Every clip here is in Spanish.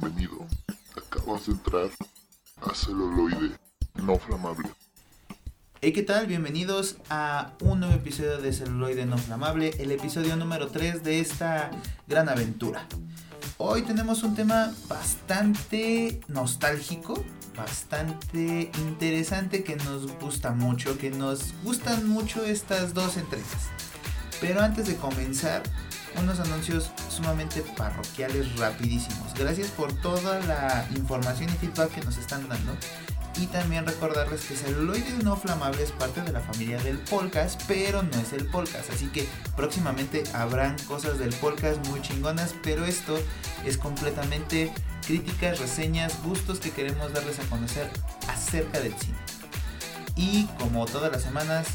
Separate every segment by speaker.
Speaker 1: Bienvenido. Acabas de entrar a celuloide no flamable.
Speaker 2: Hey, ¿qué tal? Bienvenidos a un nuevo episodio de Celuloide No Flamable, el episodio número 3 de esta gran aventura. Hoy tenemos un tema bastante nostálgico, bastante interesante que nos gusta mucho, que nos gustan mucho estas dos entregas. Pero antes de comenzar, unos anuncios sumamente parroquiales rapidísimos. Gracias por toda la información y feedback que nos están dando. Y también recordarles que celuloide no flamable es parte de la familia del podcast, pero no es el podcast. Así que próximamente habrán cosas del podcast muy chingonas, pero esto es completamente críticas, reseñas, gustos que queremos darles a conocer acerca del cine. Y como todas las semanas,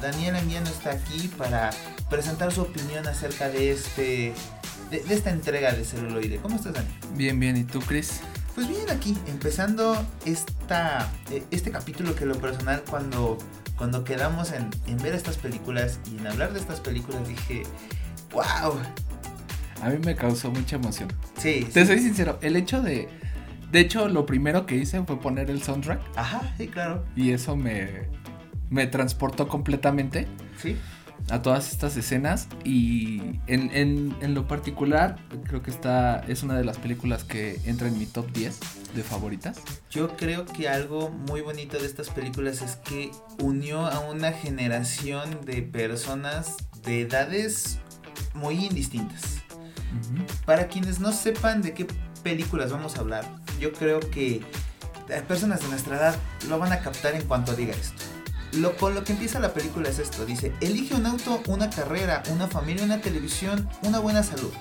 Speaker 2: Daniel Anguiano está aquí para presentar su opinión acerca de este de, de esta entrega de celuloide. ¿Cómo estás, Daniel?
Speaker 3: Bien, bien. ¿Y tú, Chris?
Speaker 2: Pues bien, aquí, empezando esta, eh, este capítulo que lo personal cuando, cuando quedamos en, en ver estas películas y en hablar de estas películas dije, wow.
Speaker 3: A mí me causó mucha emoción.
Speaker 2: Sí,
Speaker 3: Te
Speaker 2: sí.
Speaker 3: soy sincero, el hecho de... De hecho, lo primero que hice fue poner el soundtrack
Speaker 2: Ajá, sí, claro.
Speaker 3: y eso me, me transportó completamente
Speaker 2: Sí.
Speaker 3: A todas estas escenas y en, en, en lo particular creo que esta es una de las películas que entra en mi top 10 de favoritas.
Speaker 2: Yo creo que algo muy bonito de estas películas es que unió a una generación de personas de edades muy indistintas. Para quienes no sepan de qué películas vamos a hablar, yo creo que las personas de nuestra edad lo van a captar en cuanto diga esto. Lo con lo que empieza la película es esto, dice, elige un auto, una carrera, una familia, una televisión, una buena salud.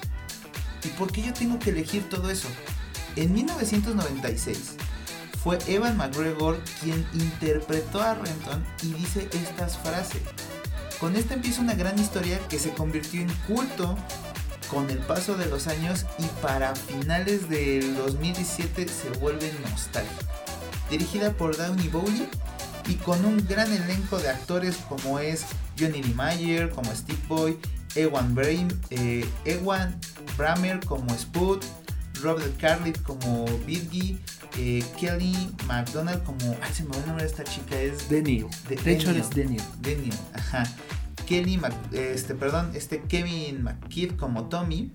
Speaker 2: ¿Y por qué yo tengo que elegir todo eso? En 1996 fue Evan McGregor quien interpretó a Renton y dice estas frases. Con esta empieza una gran historia que se convirtió en culto con el paso de los años y para finales del 2017 se vuelve nostálgica. Dirigida por Downey Bowley y con un gran elenco de actores como es Johnny Lee Mayer como Steve Boy, Ewan, Brain, eh, Ewan Bramer como Spud, Robert Carlett como Birgie, eh, Kelly McDonald como... Ay, se me va el nombre de esta chica, es...
Speaker 3: Daniel.
Speaker 2: De-
Speaker 3: De, hecho, eres Daniel.
Speaker 2: Daniel, ajá. Kelly, Mac- este, perdón, este Kevin McKidd como Tommy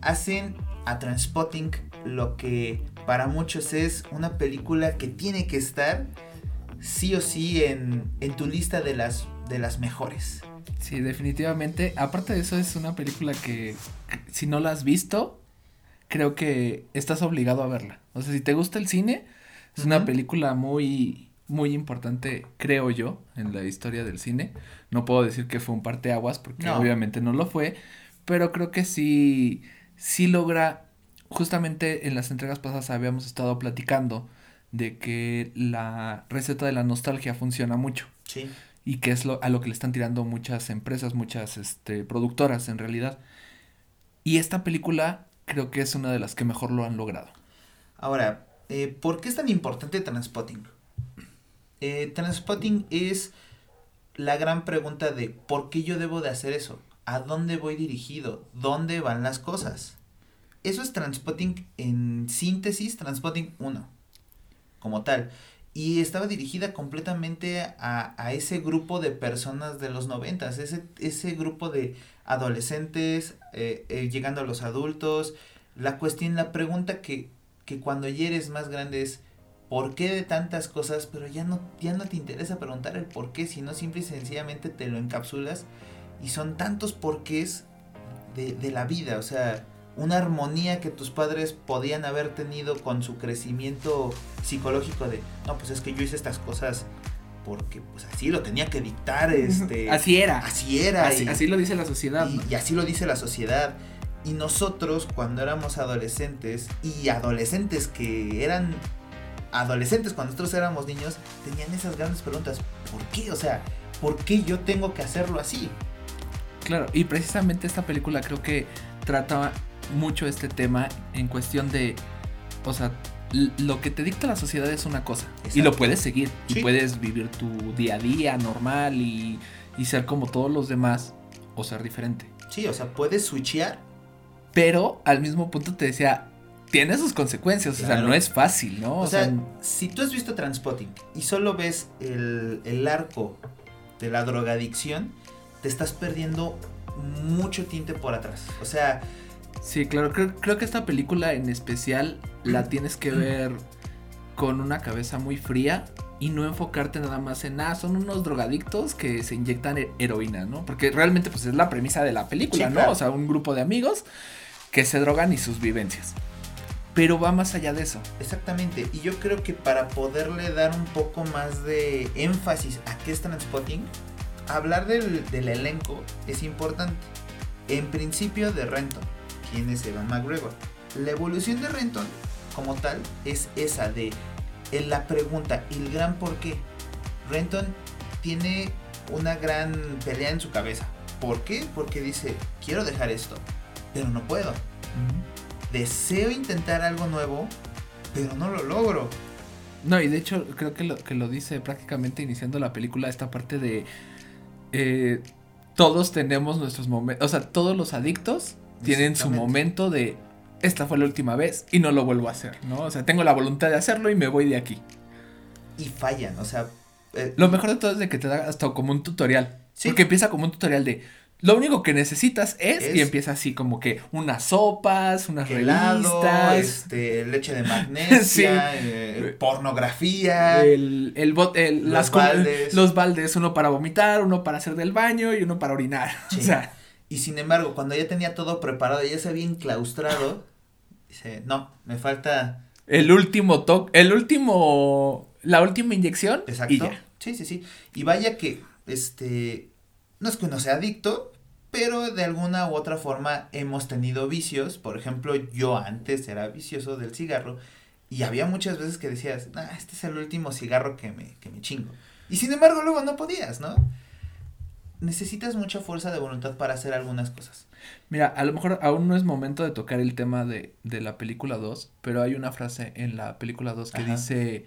Speaker 2: hacen a Transpotting lo que para muchos es una película que tiene que estar sí o sí en, en tu lista de las, de las mejores.
Speaker 3: Sí, definitivamente. Aparte de eso, es una película que si no la has visto, creo que estás obligado a verla. O sea, si te gusta el cine, es una película muy, muy importante, creo yo, en la historia del cine. No puedo decir que fue un parteaguas, porque
Speaker 2: No.
Speaker 3: obviamente no lo fue, pero creo que sí, sí logra, justamente en las entregas pasadas habíamos estado platicando de que la receta de la nostalgia funciona mucho
Speaker 2: Sí.
Speaker 3: y que es lo, a lo que le están tirando muchas empresas, muchas este, productoras en realidad. Y esta película creo que es una de las que mejor lo han logrado.
Speaker 2: Ahora, eh, ¿por qué es tan importante Transpotting? Eh, Transpotting es la gran pregunta de ¿por qué yo debo de hacer eso? ¿A dónde voy dirigido? ¿Dónde van las cosas? Eso es Transpotting en síntesis, Transpotting 1, como tal. Y estaba dirigida completamente a, a ese grupo de personas de los noventas, ese, ese grupo de adolescentes eh, eh, llegando a los adultos. La cuestión, la pregunta que, que cuando ya eres más grande es ¿por qué de tantas cosas? Pero ya no, ya no te interesa preguntar el por qué, sino simple y sencillamente te lo encapsulas y son tantos porqués de, de la vida, o sea, una armonía que tus padres podían haber tenido con su crecimiento psicológico de, no, pues es que yo hice estas cosas porque pues así lo tenía que dictar, este...
Speaker 3: Así era.
Speaker 2: Así era.
Speaker 3: Así,
Speaker 2: y-
Speaker 3: así lo dice la sociedad.
Speaker 2: y,
Speaker 3: ¿no?
Speaker 2: y así lo dice la sociedad. Y nosotros, cuando éramos adolescentes, y adolescentes que eran adolescentes cuando nosotros éramos niños, tenían esas grandes preguntas. ¿Por qué? O sea, ¿por qué yo tengo que hacerlo así?
Speaker 3: Claro, y precisamente esta película creo que trata mucho este tema en cuestión de, o sea, lo que te dicta la sociedad es una cosa y lo puedes seguir
Speaker 2: Sí.
Speaker 3: y puedes vivir tu día a día normal y, y ser como todos los demás o ser diferente.
Speaker 2: Sí, o sea, puedes switchear.
Speaker 3: Pero al mismo punto te decía, tiene sus consecuencias, o sea, no es fácil, ¿no?
Speaker 2: O, sea, si tú has visto Transpotting y solo ves el, el arco de la drogadicción, te estás perdiendo mucho tinte por atrás. O sea,
Speaker 3: Sí, claro, creo, creo que esta película en especial la tienes que ver con una cabeza muy fría y no enfocarte nada más en, ah, son unos drogadictos que se inyectan he- heroína, ¿no? Porque realmente pues es la premisa de la película,
Speaker 2: Sí,
Speaker 3: ¿no?
Speaker 2: claro.
Speaker 3: O sea, un grupo de amigos que se drogan y sus vivencias. Pero va más allá de eso.
Speaker 2: exactamente. Y yo creo que para poderle dar un poco más de énfasis a qué es Transpotting, hablar del, del elenco es importante. En principio de Renton, quien es Evan McGregor. La evolución de Renton, como tal, es esa de en la pregunta y el gran por qué. Renton tiene una gran pelea en su cabeza. ¿Por qué? Porque dice, quiero dejar esto, pero no puedo. Deseo intentar algo nuevo, pero no lo logro.
Speaker 3: No, y de hecho creo que lo, que lo dice prácticamente iniciando la película, esta parte de... eh, todos tenemos nuestros momentos, o sea, todos los adictos tienen su momento de... Esta fue la última vez y no lo vuelvo a hacer, ¿no? O sea, tengo la voluntad de hacerlo y me voy de aquí.
Speaker 2: Y fallan, o sea... eh,
Speaker 3: Lo mejor de todo es de que te da hasta como un tutorial.
Speaker 2: Sí.
Speaker 3: Porque empieza como un tutorial de... Lo único que necesitas es,
Speaker 2: Es-
Speaker 3: y empieza así como que unas sopas, unas
Speaker 2: helado,
Speaker 3: revistas,
Speaker 2: este, leche de magnesia,
Speaker 3: Sí.
Speaker 2: eh, pornografía.
Speaker 3: el, el, bot- el-
Speaker 2: Los
Speaker 3: las
Speaker 2: baldes.
Speaker 3: los baldes, uno para vomitar, uno para hacer del baño y uno para orinar.
Speaker 2: Sí.
Speaker 3: O sea,
Speaker 2: Y sin embargo, cuando ya tenía todo preparado, ya se había enclaustrado, dice, no, me falta...
Speaker 3: el último toque, el último, la última inyección
Speaker 2: Exacto.
Speaker 3: y ya.
Speaker 2: Sí, sí, sí. Y vaya que, este, no es que uno sea adicto, pero de alguna u otra forma hemos tenido vicios. Por ejemplo, yo antes era vicioso del cigarro y había muchas veces que decías, ah, este es el último cigarro que me, que me chingo. Y sin embargo, luego no podías, ¿no? Necesitas mucha fuerza de voluntad para hacer algunas cosas.
Speaker 3: Mira, a lo mejor aún no es momento de tocar el tema de, de la película 2, pero hay una frase en la película 2 que
Speaker 2: Ajá.
Speaker 3: dice,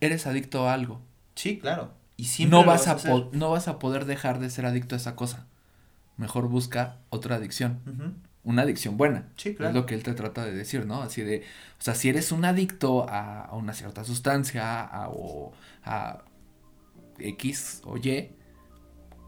Speaker 3: eres adicto a algo.
Speaker 2: Sí, claro. Y siempre
Speaker 3: No vas, a no vas a poder dejar de ser adicto a esa cosa. Mejor busca otra adicción. Una adicción buena.
Speaker 2: Sí, claro.
Speaker 3: Es lo que él te trata de decir, ¿no? Así de, o sea, si eres un adicto a, a una cierta sustancia a, o a X o Y,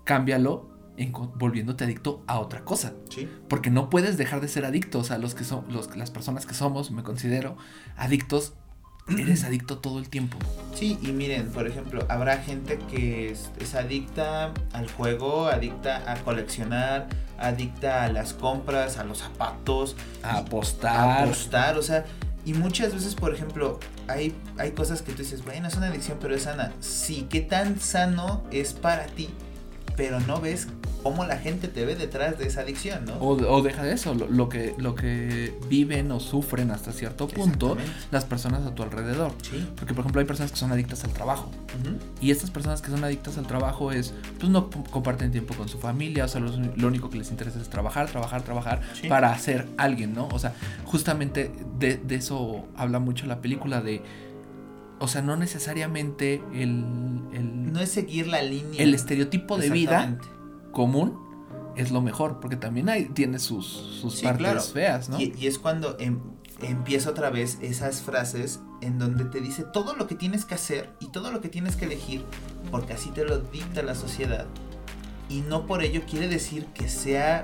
Speaker 3: cámbialo en volviéndote adicto a otra cosa.
Speaker 2: Sí.
Speaker 3: Porque no puedes dejar de ser adicto. O sea, los que son, los, las personas que somos, me considero adictos, eres adicto todo el tiempo.
Speaker 2: Sí, y miren, por ejemplo, habrá gente que es, es adicta al juego, adicta a coleccionar, adicta a las compras, a los zapatos,
Speaker 3: A
Speaker 2: a
Speaker 3: apostar.
Speaker 2: apostar, o sea, y muchas veces, por ejemplo, hay, hay cosas que tú dices, bueno, es una adicción, pero es sana. Sí, ¿qué tan sano es para ti? Pero no ves cómo la gente te ve detrás de esa adicción, ¿no?
Speaker 3: O, o deja de eso, lo, lo que, lo que viven o sufren hasta cierto punto las personas a tu alrededor.
Speaker 2: Sí.
Speaker 3: Porque, por ejemplo, hay personas que son adictas al trabajo. Y estas personas que son adictas al trabajo es, pues no comparten tiempo con su familia, o sea, lo, lo único que les interesa es trabajar, trabajar, trabajar
Speaker 2: Sí.
Speaker 3: para ser alguien, ¿no? O sea, justamente de, de eso habla mucho la película de, o sea, no necesariamente el, el,
Speaker 2: No es seguir la línea.
Speaker 3: el estereotipo de vida común es lo mejor, porque también hay, tiene sus, sus
Speaker 2: Sí,
Speaker 3: partes
Speaker 2: claro.
Speaker 3: feas, ¿no?
Speaker 2: Y, y es cuando em- empieza otra vez esas frases en donde te dice todo lo que tienes que hacer y todo lo que tienes que elegir, porque así te lo dicta la sociedad. Y no por ello quiere decir que sea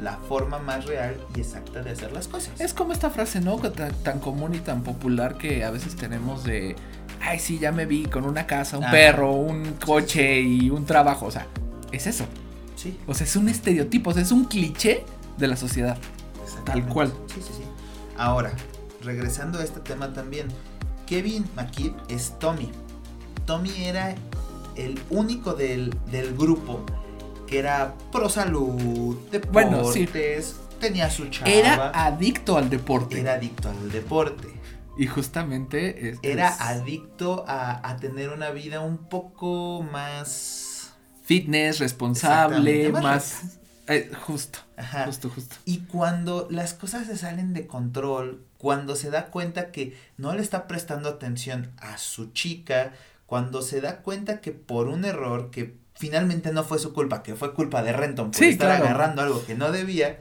Speaker 2: la forma más real y exacta de hacer las cosas.
Speaker 3: Es como esta frase, ¿no? Tan, tan común y tan popular que a veces tenemos de, ay, sí, ya me vi con una casa, un
Speaker 2: Ajá.
Speaker 3: perro, un coche y un trabajo. O sea, es eso.
Speaker 2: Sí,
Speaker 3: O sea, es un estereotipo, o sea, es un cliché de la sociedad.
Speaker 2: exactamente.
Speaker 3: cual.
Speaker 2: Sí, sí, sí. Ahora, regresando a este tema también, Kevin McKidd es Tommy. Tommy era el único del, del grupo que era pro salud, deportes,
Speaker 3: Bueno, sí.
Speaker 2: tenía su chava,
Speaker 3: Era adicto al deporte.
Speaker 2: era adicto al deporte,
Speaker 3: Y justamente es,
Speaker 2: era
Speaker 3: es
Speaker 2: adicto a, a tener una vida un poco más...
Speaker 3: fitness, responsable, más... eh, justo,
Speaker 2: Ajá.
Speaker 3: justo, justo.
Speaker 2: Y cuando las cosas se salen de control, cuando se da cuenta que no le está prestando atención a su chica, cuando se da cuenta que por un error que finalmente no fue su culpa, que fue culpa de Renton por
Speaker 3: Sí,
Speaker 2: estar
Speaker 3: claro.
Speaker 2: agarrando algo que no debía,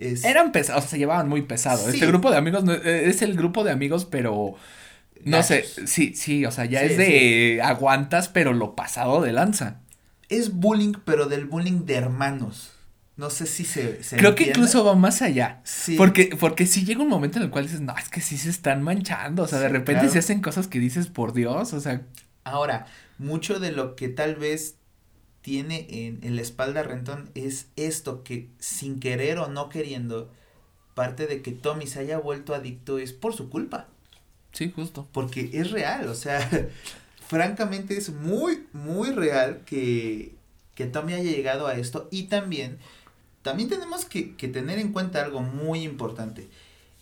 Speaker 2: Es,
Speaker 3: Eran pesados, o sea, se llevaban muy pesado.
Speaker 2: Sí.
Speaker 3: Este grupo de amigos no- eh, es el grupo de amigos, pero no sé, sí, sí, o sea, ya
Speaker 2: Sí,
Speaker 3: es de aguantas, pero lo pasado de lanza.
Speaker 2: es bullying, pero del bullying de hermanos. No sé si se. se
Speaker 3: Creo que incluso va más allá.
Speaker 2: Sí.
Speaker 3: Porque, porque sí llega un momento en el cual dices, no, es que sí se están manchando. O sea, de repente
Speaker 2: claro.
Speaker 3: se hacen cosas que dices, por Dios, o sea,
Speaker 2: Ahora, mucho de lo que tal vez tiene en, en la espalda Renton es esto que sin querer o no queriendo, parte de que Tommy se haya vuelto adicto es por su culpa.
Speaker 3: sí, justo.
Speaker 2: Porque es real, o sea, francamente es muy, muy real que, que Tommy haya llegado a esto. Y también, también tenemos que, que tener en cuenta algo muy importante.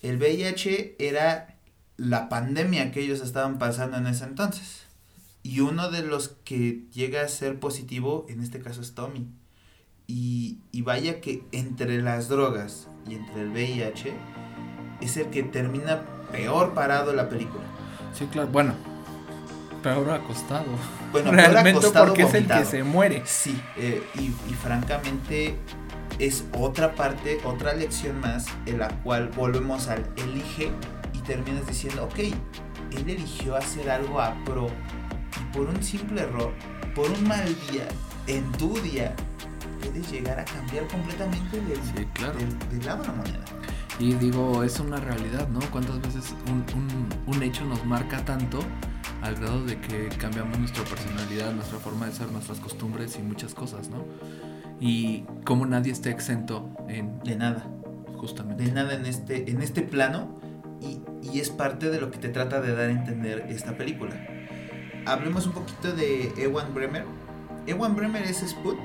Speaker 2: El VIH era la pandemia que ellos estaban pasando en ese entonces. Y uno de los que llega a ser positivo, en este caso es Tommy. Y, y vaya que entre las drogas y entre el VIH es el que termina peor parado la película.
Speaker 3: Sí, claro. Bueno, peor acostado.
Speaker 2: Bueno, peor
Speaker 3: Realmente
Speaker 2: acostado,
Speaker 3: porque es el que se muere.
Speaker 2: Sí, eh, y, y francamente es otra parte, otra lección más en la cual volvemos al elige y terminas diciendo, ok, él eligió hacer algo a pro por un simple error, por un mal día, en tu día, puedes llegar a cambiar completamente del,
Speaker 3: Sí, claro.
Speaker 2: del, del lado de la moneda.
Speaker 3: Y digo, es una realidad, ¿no? ¿Cuántas veces un, un, un hecho nos marca tanto al grado de que cambiamos nuestra personalidad, nuestra forma de ser, nuestras costumbres y muchas cosas, ¿no? Y como nadie está exento en
Speaker 2: De nada.
Speaker 3: justamente.
Speaker 2: de nada en este, en este plano y, y es parte de lo que te trata de dar a entender esta película. Hablemos un poquito de Ewan Bremer. Ewan Bremer es Spud,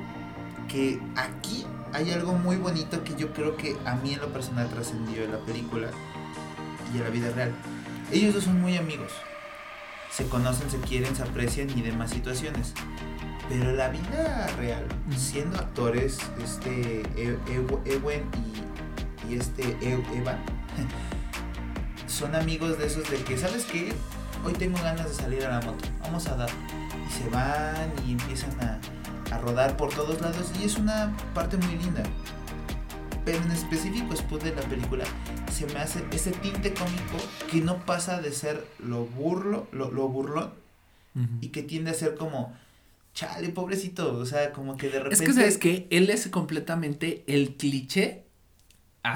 Speaker 2: que aquí hay algo muy bonito que yo creo que a mí en lo personal trascendió en la película y en la vida real. Ellos dos son muy amigos. Se conocen, se quieren, se aprecian y demás situaciones. Pero la vida real, siendo actores, este E- Ew- Ewen y, y este E- Eva, son amigos de esos de que, ¿sabes qué? Hoy tengo ganas de salir a la moto, vamos a dar. Y se van y empiezan a, a rodar por todos lados. Y es una parte muy linda. Pero en específico después de la película se me hace ese tinte cómico que no pasa de ser lo burlo, lo, lo burlón. Y que tiende a ser como, chale, pobrecito, o sea, como que de repente...
Speaker 3: Es que, ¿sabes que Él es completamente el cliché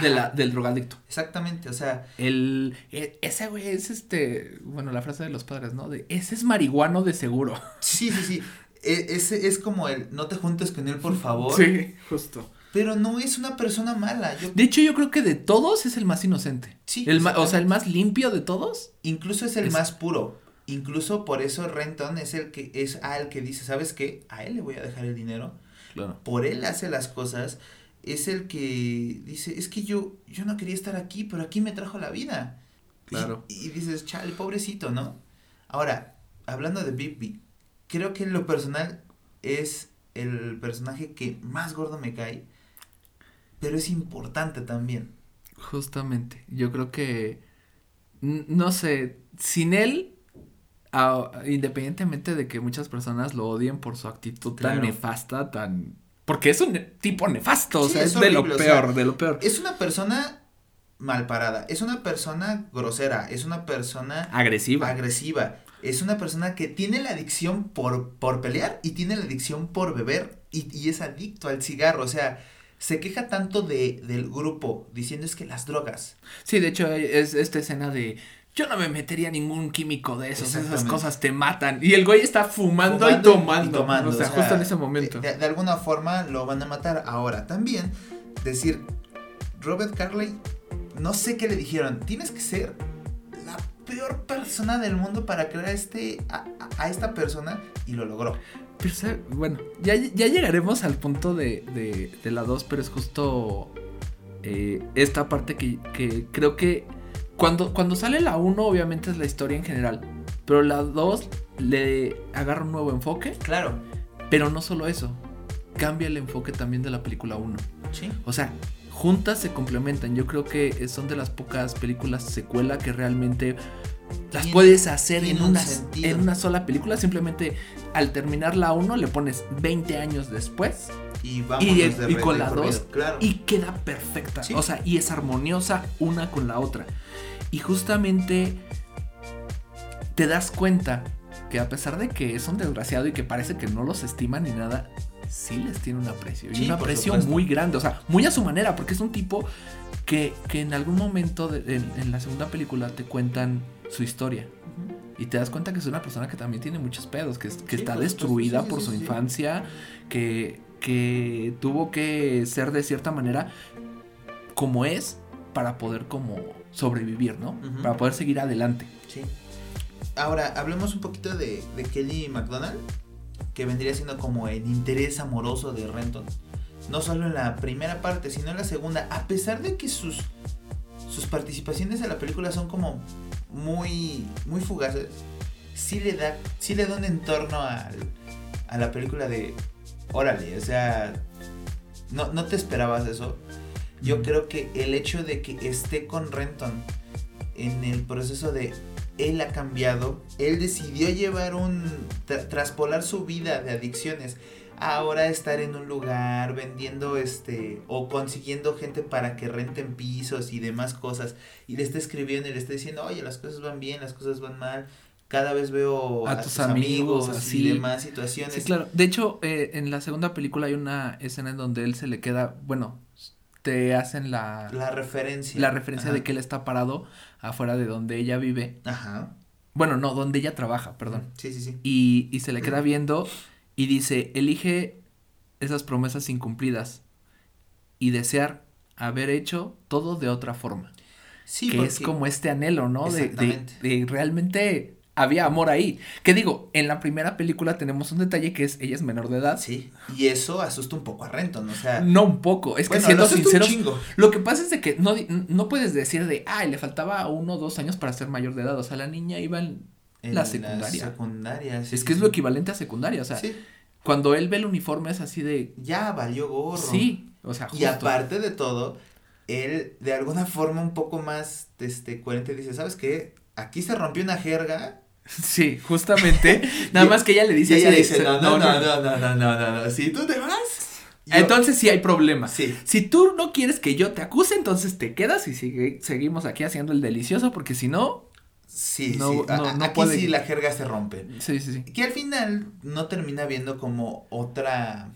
Speaker 3: de la, del drogadicto.
Speaker 2: Exactamente, o sea,
Speaker 3: El, e- ese güey es este, bueno, la frase de los padres, ¿no? De, ese es marihuano de seguro.
Speaker 2: sí, sí, sí. E- Ese es como el no te juntes con él, por favor.
Speaker 3: Sí, justo.
Speaker 2: Pero no es una persona mala. Yo,
Speaker 3: De hecho, yo creo que de todos es el más inocente.
Speaker 2: Sí,
Speaker 3: El o sea, el más limpio de todos.
Speaker 2: incluso es el
Speaker 3: Es-
Speaker 2: más puro. Incluso por eso Renton es el que es al que dice, ¿sabes qué? A él le voy a dejar el dinero.
Speaker 3: Claro.
Speaker 2: Por él hace las cosas. Es el que dice, es que yo, yo no quería estar aquí, pero aquí me trajo la vida. Y-
Speaker 3: Claro.
Speaker 2: Y, dices, chale, pobrecito, ¿no? Ahora, hablando de Bigby, creo que en lo personal es el personaje que más gordo me cae, pero es importante también.
Speaker 3: Justamente. Yo creo que. No sé. Sin él. independientemente de que muchas personas lo odien por su actitud tan nefasta, tan. Porque es un tipo nefasto. o sea,
Speaker 2: es
Speaker 3: es, de lo
Speaker 2: o
Speaker 3: peor,
Speaker 2: sea,
Speaker 3: de lo peor.
Speaker 2: Es una persona mal parada, es una persona grosera, es una persona
Speaker 3: Agresiva.
Speaker 2: agresiva, es una persona que tiene la adicción por, por pelear y tiene la adicción por beber y, y es adicto al cigarro, o sea, se queja tanto de, del grupo diciendo es que las drogas,
Speaker 3: Sí, de hecho, es esta escena de. Yo no me metería ningún químico de esos, esas cosas te matan. Y el güey está fumando,
Speaker 2: fumando
Speaker 3: y, tomando,
Speaker 2: tomando,
Speaker 3: O sea,
Speaker 2: o sea,
Speaker 3: justo en ese momento.
Speaker 2: De, de alguna forma lo van a matar. Ahora, también decir, Robert Carley, no sé qué le dijeron, tienes que ser la peor persona del mundo para crear este, a, a- a esta persona y lo logró.
Speaker 3: Pero, ¿sabe? bueno, ya, ya llegaremos al punto de, de, de la 2, pero es justo eh, esta parte que, que creo que cuando, cuando sale la 1 obviamente es la historia en general, pero la 2 le agarra un nuevo enfoque,
Speaker 2: Claro,
Speaker 3: pero no solo eso, cambia el enfoque también de la película 1.
Speaker 2: sí.
Speaker 3: O sea, juntas se complementan. Yo creo que son de las pocas películas secuela que realmente las puedes hacer en una,
Speaker 2: sentido.
Speaker 3: en una sola película. Simplemente al terminar la 1 le pones 20 años después
Speaker 2: y
Speaker 3: y,
Speaker 2: de
Speaker 3: y con la
Speaker 2: corrido,
Speaker 3: 2
Speaker 2: claro.
Speaker 3: y queda perfecta.
Speaker 2: Sí.
Speaker 3: O sea, y es armoniosa una con la otra. Y justamente te das cuenta que a pesar de que es un desgraciado y que parece que no los estima ni nada, sí les tiene un aprecio. Y un aprecio muy grande. O sea, muy a su manera, porque es un tipo que, que en algún momento de- en, en la segunda película te cuentan su historia. Y te das cuenta que es una persona que también tiene muchos pedos, que, que
Speaker 2: Sí,
Speaker 3: está destruida
Speaker 2: sí,
Speaker 3: por su infancia, que, que tuvo que ser de cierta manera como es para poder como sobrevivir, ¿no? Para poder seguir adelante.
Speaker 2: Sí. Ahora, hablemos un poquito de, de Kelly McDonald, que vendría siendo como el interés amoroso de Renton. No solo en la primera parte, sino en la segunda. A pesar de que sus, sus participaciones en la película son como muy, muy fugaces, sí le da, sí le da un entorno al- a la película de, órale, o sea, no, no te esperabas eso. Yo creo que el hecho de que esté con Renton en el proceso de él ha cambiado, él decidió llevar un tra- traspolar su vida de adicciones ahora estar en un lugar vendiendo este o consiguiendo gente para que renten pisos y demás cosas y le está escribiendo y le está diciendo, "Oye, las cosas van bien, las cosas van mal." Cada vez veo
Speaker 3: A
Speaker 2: a,
Speaker 3: tus
Speaker 2: tus amigos,
Speaker 3: amigos, así.
Speaker 2: y demás situaciones.
Speaker 3: Sí, claro. De hecho, eh, en la segunda película hay una escena en donde él se le queda, bueno, te hacen la,
Speaker 2: La referencia.
Speaker 3: la referencia
Speaker 2: Ajá.
Speaker 3: de que él está parado afuera de donde ella vive.
Speaker 2: Ajá.
Speaker 3: Bueno, no, donde ella trabaja, perdón.
Speaker 2: Sí, sí, sí.
Speaker 3: Y, y se le queda viendo y dice, elige esas promesas incumplidas y desear haber hecho todo de otra forma.
Speaker 2: Sí,
Speaker 3: que es como este anhelo, ¿no? De, de, realmente había amor ahí. Que digo, en la primera película tenemos un detalle que es, ella es menor de edad.
Speaker 2: Sí, y eso asusta un poco a Renton, o sea,
Speaker 3: No un poco, es que siendo sinceros,
Speaker 2: chingo.
Speaker 3: lo que pasa es de que no, no puedes decir de, ay, le faltaba uno o dos años para ser mayor de edad, o sea, la niña iba en
Speaker 2: En
Speaker 3: la secundaria.
Speaker 2: secundaria, sí,
Speaker 3: es que es lo equivalente a secundaria, o sea,
Speaker 2: Sí,
Speaker 3: cuando él ve el uniforme es así de,
Speaker 2: ya valió gorro.
Speaker 3: sí, o sea,
Speaker 2: Y
Speaker 3: justo.
Speaker 2: aparte de todo, él de alguna forma un poco más este coherente dice, ¿sabes qué? Aquí se rompió una jerga.
Speaker 3: Sí, justamente, nada
Speaker 2: Y-
Speaker 3: más que ella le
Speaker 2: Y
Speaker 3: dice,
Speaker 2: ella dice, no, no, no, no, no, no, no, no, no, si tú te vas. yo-
Speaker 3: Entonces sí hay problema.
Speaker 2: sí,
Speaker 3: Si tú no quieres que yo te acuse, entonces te quedas y sigue, seguimos aquí haciendo el delicioso, porque si no,
Speaker 2: sí,
Speaker 3: No,
Speaker 2: sí, a-
Speaker 3: no,
Speaker 2: a-
Speaker 3: no
Speaker 2: aquí
Speaker 3: puede.
Speaker 2: sí la jerga se rompe.
Speaker 3: sí, sí, sí.
Speaker 2: Que al final no termina viendo como otra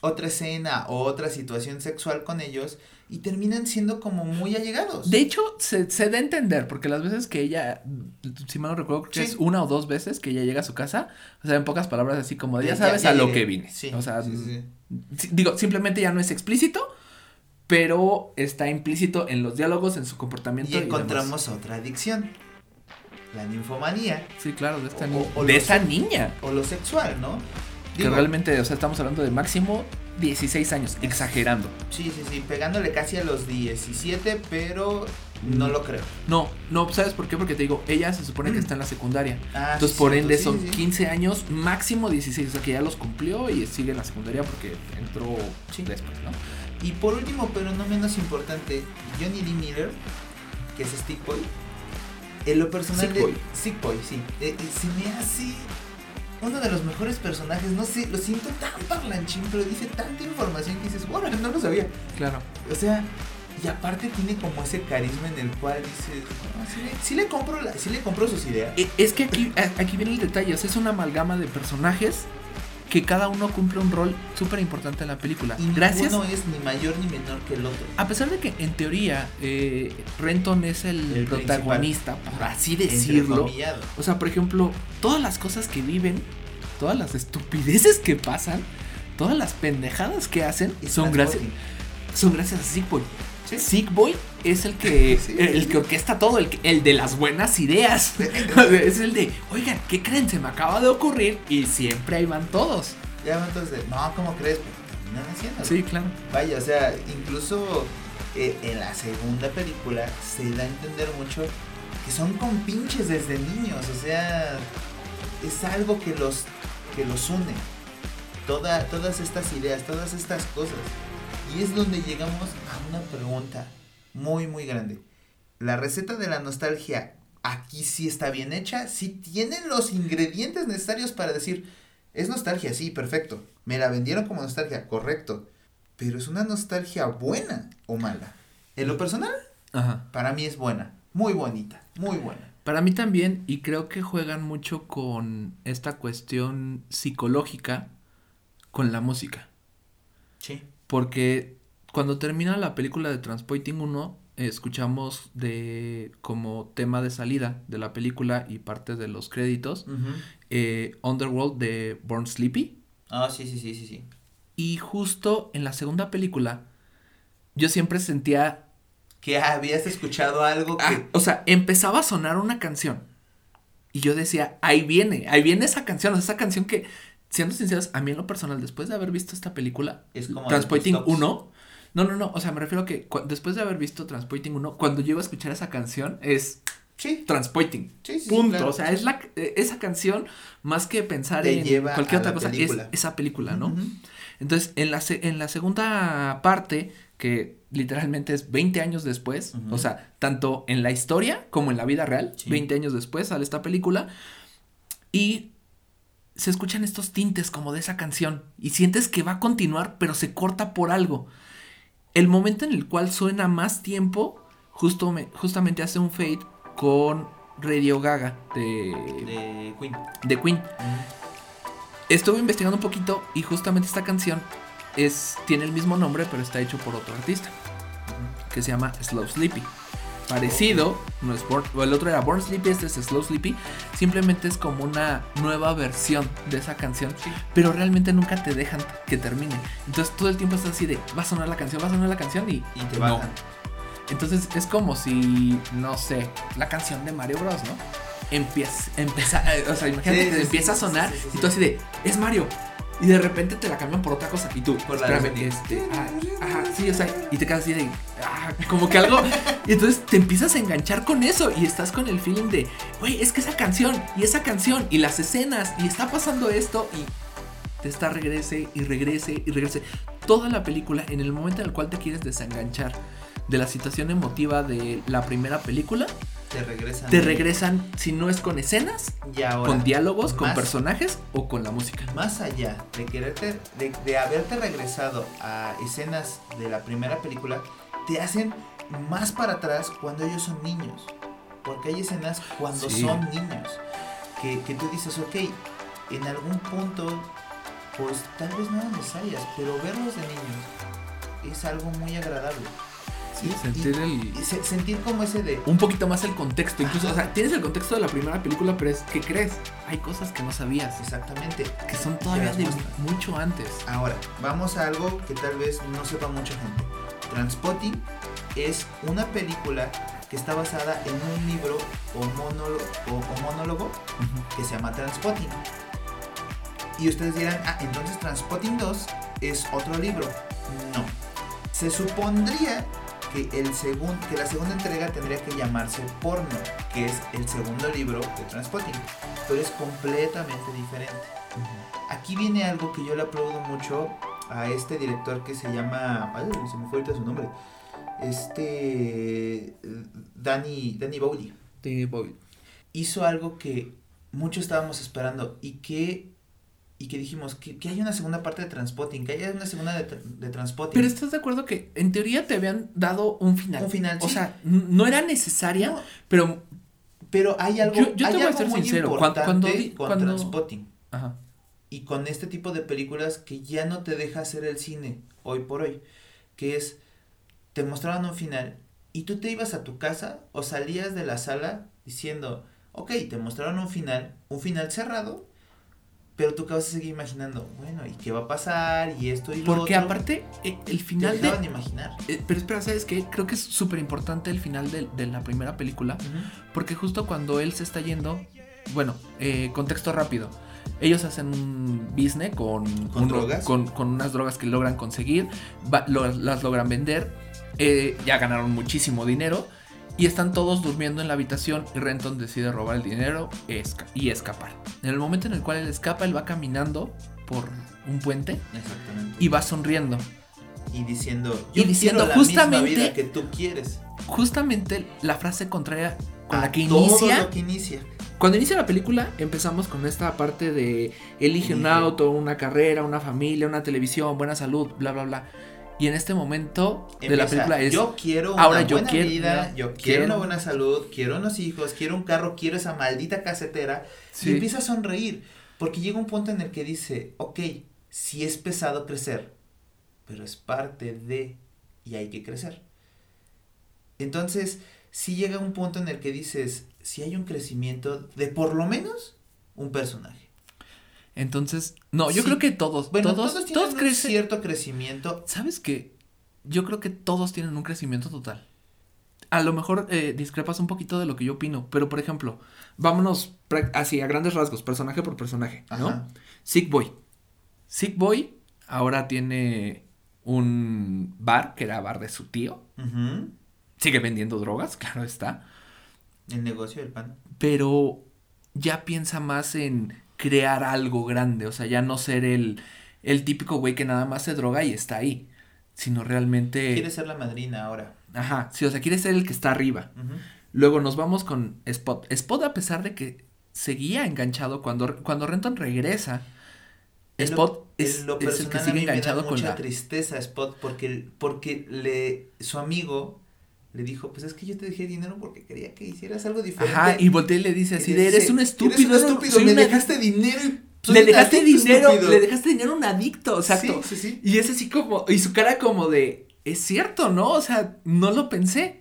Speaker 2: otra escena o otra situación sexual con ellos y terminan siendo como muy allegados.
Speaker 3: De hecho, se, se da a entender, porque las veces que ella, si mal no recuerdo, creo que
Speaker 2: Sí.
Speaker 3: es una o dos veces que ella llega a su casa, o sea, en pocas palabras así como de, ya sabes
Speaker 2: ya
Speaker 3: a lo que vine.
Speaker 2: Sí,
Speaker 3: o sea,
Speaker 2: sí,
Speaker 3: digo, simplemente ya no es explícito, pero está implícito en los diálogos, en su comportamiento.
Speaker 2: Y encontramos otra adicción. La ninfomanía
Speaker 3: Sí, claro, de esta,
Speaker 2: O-
Speaker 3: de esta niña.
Speaker 2: o lo sexual, ¿no?
Speaker 3: Que realmente, o sea, estamos hablando de máximo 16 años, exagerando.
Speaker 2: Sí, sí, sí, pegándole casi a los 17, pero no
Speaker 3: Mm.
Speaker 2: lo creo.
Speaker 3: No, no, ¿sabes por qué? Porque te digo, ella se supone que está en la secundaria.
Speaker 2: Ah,
Speaker 3: Entonces,
Speaker 2: sí,
Speaker 3: por ende,
Speaker 2: sí,
Speaker 3: son
Speaker 2: sí, sí.
Speaker 3: 15 años, máximo 16. O sea, que ya los cumplió y sigue en la secundaria porque entró después, ¿no?
Speaker 2: Y por último, pero no menos importante, Johnny Lee Miller, que es Stick Boy. En lo personal
Speaker 3: Sick
Speaker 2: de-
Speaker 3: Boy.
Speaker 2: Sick Boy, sí. Eh, eh, se me hace uno de los mejores personajes. No sé, lo siento tan parlanchín, pero dice tanta información que dices, bueno, no lo sabía.
Speaker 3: Claro.
Speaker 2: O sea, y aparte tiene como ese carisma en el cual dices, "No, sí, le, sí le compro la- sí le compro sus ideas.
Speaker 3: E- Es que aquí, aquí viene el detalle, o sea, es una amalgama de personajes que cada uno cumple un rol súper importante en la película.
Speaker 2: Y
Speaker 3: Gracias.
Speaker 2: ninguno es ni mayor ni menor que el otro.
Speaker 3: A pesar de que en teoría eh, Renton es el,
Speaker 2: El
Speaker 3: protagonista, por así decirlo. O sea, por ejemplo, todas las cosas que viven, todas las estupideces que pasan, todas las pendejadas que hacen,
Speaker 2: Es
Speaker 3: son gracias, son gracias a Boy.
Speaker 2: Sí.
Speaker 3: Sick Boy es el que,
Speaker 2: Sí.
Speaker 3: el, el que orquesta todo, el, el de las buenas ideas. es el de, oigan, ¿qué creen? Se me acaba de ocurrir y siempre ahí van todos.
Speaker 2: Ya entonces, de, no, ¿cómo crees? Terminan.
Speaker 3: Sí, claro.
Speaker 2: Vaya, o sea, incluso eh, en la segunda película se da a entender mucho que son compinches desde niños, o sea, es algo que los, que los une. Toda, todas estas ideas, todas estas cosas. Y es donde llegamos una pregunta muy, muy grande. La receta de la nostalgia aquí sí está bien hecha, sí tienen los ingredientes necesarios para decir, Es nostalgia, sí, perfecto. Me la vendieron como nostalgia, correcto. Pero es una nostalgia buena o mala. En lo personal,
Speaker 3: Ajá.
Speaker 2: para mí es buena. Muy bonita, muy buena.
Speaker 3: Para mí también, y creo que juegan mucho con esta cuestión psicológica con la música.
Speaker 2: Sí.
Speaker 3: Porque cuando termina la película de Transpoiting 1, eh, escuchamos de como tema de salida de la película y parte de los créditos, eh, Underworld de Born Sleepy.
Speaker 2: Ah, sí, sí, sí, sí, sí.
Speaker 3: Y justo en la segunda película, yo siempre sentía
Speaker 2: Que habías escuchado algo que...
Speaker 3: Ah, o sea, empezaba a sonar una canción. Y yo decía, ahí viene, ahí viene esa canción. O sea, esa canción que, siendo sinceros, a mí en lo personal, después de haber visto esta película,
Speaker 2: Es como tops.
Speaker 3: 1. No, no, no. O sea, me refiero a que después de haber visto Transpoiting 1, cuando llego a escuchar esa canción, es
Speaker 2: Sí,
Speaker 3: Transpoiting.
Speaker 2: sí, sí,
Speaker 3: Punto.
Speaker 2: claro.
Speaker 3: O sea, es la, eh, esa canción, más que pensar
Speaker 2: Te
Speaker 3: en
Speaker 2: lleva
Speaker 3: cualquier otra cosa,
Speaker 2: película.
Speaker 3: es esa película, ¿no? Entonces, en la, en la segunda parte, que literalmente es 20 años después, o sea, tanto en la historia como en la vida real,
Speaker 2: Sí.
Speaker 3: 20 años después sale esta película, y se escuchan estos tintes como de esa canción, y sientes que va a continuar, pero se corta por algo. El momento en el cual suena más tiempo, justo me- justamente hace un fade con Radio Gaga de,
Speaker 2: De Queen.
Speaker 3: de Queen. Estuve investigando un poquito y justamente esta canción es, tiene el mismo nombre, pero está hecho por otro artista, que se llama Slow Sleepy. Parecido, no es Born- o el otro era Born Sleepy, este es Slow Sleepy. Simplemente es como una nueva versión de esa canción,
Speaker 2: Sí.
Speaker 3: pero realmente nunca te dejan que termine. Entonces todo el tiempo estás así de, va a sonar la canción, va a sonar la canción y,
Speaker 2: Y te
Speaker 3: no.
Speaker 2: bajan.
Speaker 3: Entonces es como si, no sé, la canción de Mario Bros, ¿no? Empieza, empieza, o sea, imagínate
Speaker 2: Sí,
Speaker 3: que
Speaker 2: sí,
Speaker 3: empieza a sonar y tú así de, es Mario. Y de repente te la cambian por otra cosa y tú,
Speaker 2: Por la
Speaker 3: espérame, este, ah, ajá, sí, o sea, y te quedas así de, ah, como que algo, y entonces te empiezas a enganchar con eso y estás con el feeling de, güey, es que esa canción y esa canción y las escenas y está pasando esto y te está regrese y regrese y regrese. Toda la película en el momento en el cual te quieres desenganchar de la situación emotiva de la primera película,
Speaker 2: Te regresan.
Speaker 3: te regresan, si no es con escenas,
Speaker 2: Y ahora,
Speaker 3: con diálogos, con personajes o con la música.
Speaker 2: Más allá de quererte, de, de haberte regresado a escenas de la primera película, te hacen más para atrás cuando ellos son niños. Porque hay escenas cuando
Speaker 3: Sí.
Speaker 2: son niños. Que, que tú dices, ok, en algún punto, pues tal vez no eran necesarias, pero verlos de niños es algo muy agradable.
Speaker 3: Sí, sentir el-
Speaker 2: se- sentir como ese de,
Speaker 3: Un poquito más el contexto, incluso,
Speaker 2: Ajá.
Speaker 3: o sea, tienes el contexto de la primera película, pero es, ¿qué crees? Hay cosas que no sabías,
Speaker 2: exactamente,
Speaker 3: que son todavía de mucho antes.
Speaker 2: Ahora, vamos a algo que tal vez no sepa mucha gente. Transpotting es una película que está basada en un libro o monólogo, o, o monólogo que se llama Transpotting. Y ustedes dirán, ah, entonces Transpotting 2 es otro libro. No. Se supondría que, el segun- que la segunda entrega tendría que llamarse Porno, que es el segundo libro de Transpotting. Pero es completamente diferente. Aquí viene algo que yo le aplaudo mucho a este director que se llama. Ay, se me fue ahorita su nombre. Este. Danny, Danny Bowley.
Speaker 3: Danny Boyle.
Speaker 2: Hizo algo que muchos estábamos esperando y que. Y que dijimos que, que haya una segunda parte de Transpotting, que haya una segunda de, de Transpotting.
Speaker 3: Pero estás de acuerdo que en teoría te habían dado un final.
Speaker 2: Un final,
Speaker 3: O
Speaker 2: sí.
Speaker 3: sea, no era necesaria,
Speaker 2: No,
Speaker 3: pero.
Speaker 2: pero hay algo,
Speaker 3: Yo- yo te
Speaker 2: hay
Speaker 3: voy a ser
Speaker 2: muy
Speaker 3: sincero,
Speaker 2: importante
Speaker 3: cuando di-
Speaker 2: con
Speaker 3: cuando-
Speaker 2: Transpotting.
Speaker 3: Ajá.
Speaker 2: y con este tipo de películas que ya no te deja hacer el cine hoy por hoy, que es, te mostraban un final y tú te ibas a tu casa o salías de la sala diciendo, ok, te mostraron un final, un final cerrado, pero tu cabeza sigue imaginando, bueno, ¿y qué va a pasar? Y esto y lo
Speaker 3: Porque
Speaker 2: otro.
Speaker 3: aparte, eh, el
Speaker 2: te
Speaker 3: final de.
Speaker 2: dejaban imaginar.
Speaker 3: eh, pero espera, ¿sabes qué? Creo que es súper importante el final de, de la primera película. Porque justo cuando él se está yendo, bueno, eh, contexto rápido. Ellos hacen un business con,
Speaker 2: ¿Con drogas?
Speaker 3: con, con unas drogas que logran conseguir, va- lo- las logran vender, eh, ya ganaron muchísimo dinero y están todos durmiendo en la habitación y Renton decide robar el dinero esca- y escapar. En el momento en el cual él escapa, él va caminando por un puente y va sonriendo.
Speaker 2: Y diciendo,
Speaker 3: Y
Speaker 2: yo
Speaker 3: diciendo
Speaker 2: quiero la misma
Speaker 3: justamente-
Speaker 2: vida que tú quieres.
Speaker 3: Justamente la frase contraria con
Speaker 2: A
Speaker 3: la que inicia
Speaker 2: lo que inicia.
Speaker 3: Cuando inicia la película, empezamos con esta parte de elige un auto, una carrera, una familia, una televisión, buena salud, bla, bla, bla. Y en este momento de la película es.
Speaker 2: yo quiero una
Speaker 3: ahora yo quiero-
Speaker 2: vida, yo quiero,
Speaker 3: quiero-
Speaker 2: una buena salud, quiero unos hijos, quiero un carro, quiero esa maldita casetera.
Speaker 3: Sí.
Speaker 2: Y empieza a sonreír, porque llega un punto en el que dice, ok, sí es pesado crecer, pero es parte de, y hay que crecer. Entonces, sí llega un punto en el que dices, si hay un crecimiento de por lo menos un personaje.
Speaker 3: Entonces, no, yo
Speaker 2: Sí.
Speaker 3: creo que todos,
Speaker 2: Bueno,
Speaker 3: todos,
Speaker 2: todos,
Speaker 3: todos,
Speaker 2: tienen un
Speaker 3: crecen.
Speaker 2: cierto crecimiento.
Speaker 3: ¿Sabes qué? Yo creo que todos tienen un crecimiento total. A lo mejor eh, discrepas un poquito de lo que yo opino, pero por ejemplo, vámonos así a grandes rasgos, personaje por personaje, ¿no?
Speaker 2: Ajá.
Speaker 3: Sick Boy. Sick Boy ahora tiene un bar, que era bar de su tío. Sigue vendiendo drogas, claro está.
Speaker 2: El negocio del pan.
Speaker 3: Pero ya piensa más en crear algo grande. O sea, ya no ser el, el típico güey que nada más se droga y está ahí. Sino realmente.
Speaker 2: Quiere ser la madrina ahora.
Speaker 3: Ajá. Sí, o sea, quiere ser el que está arriba. Luego nos vamos con Spot. Spot, a pesar de que seguía enganchado cuando, cuando Renton regresa.
Speaker 2: En
Speaker 3: Spot es,
Speaker 2: lo
Speaker 3: es el que sigue
Speaker 2: mí me da
Speaker 3: enganchado con
Speaker 2: mucha
Speaker 3: la.
Speaker 2: tristeza a Spot porque, porque le, su amigo le dijo, pues es que yo te dejé dinero porque quería que hicieras algo diferente.
Speaker 3: Ajá, y voltea y le dice así: de, eres un estúpido.
Speaker 2: Eres un estúpido,
Speaker 3: soy
Speaker 2: me dejaste dinero y
Speaker 3: le dejaste dinero,
Speaker 2: estúpido".
Speaker 3: le dejaste dinero a un adicto, exacto.
Speaker 2: Sí, sí, sí.
Speaker 3: Y es así como, y su cara como de, es cierto, ¿no? O sea, no lo pensé.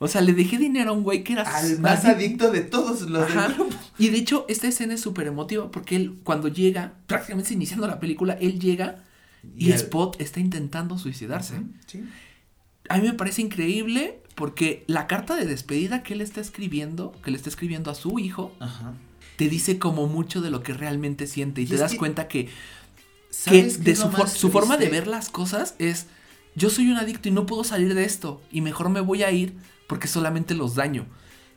Speaker 3: O sea, le dejé dinero a un güey que era
Speaker 2: Al más
Speaker 3: adicto.
Speaker 2: de todos los
Speaker 3: Ajá.
Speaker 2: del grupo.
Speaker 3: Y de hecho, esta escena es súper emotiva porque él, cuando llega, prácticamente iniciando la película, él llega y, Spot está intentando suicidarse.
Speaker 2: Sí.
Speaker 3: A mí me parece increíble porque la carta de despedida que él está escribiendo, que le está escribiendo a su hijo,
Speaker 2: Ajá.
Speaker 3: te dice como mucho de lo que realmente siente y,
Speaker 2: Y
Speaker 3: te das
Speaker 2: que-
Speaker 3: cuenta que que
Speaker 2: ¿Sabes qué
Speaker 3: de su, for- su forma de ver las cosas es yo soy un adicto y no puedo salir de esto y mejor me voy a ir porque solamente los daño.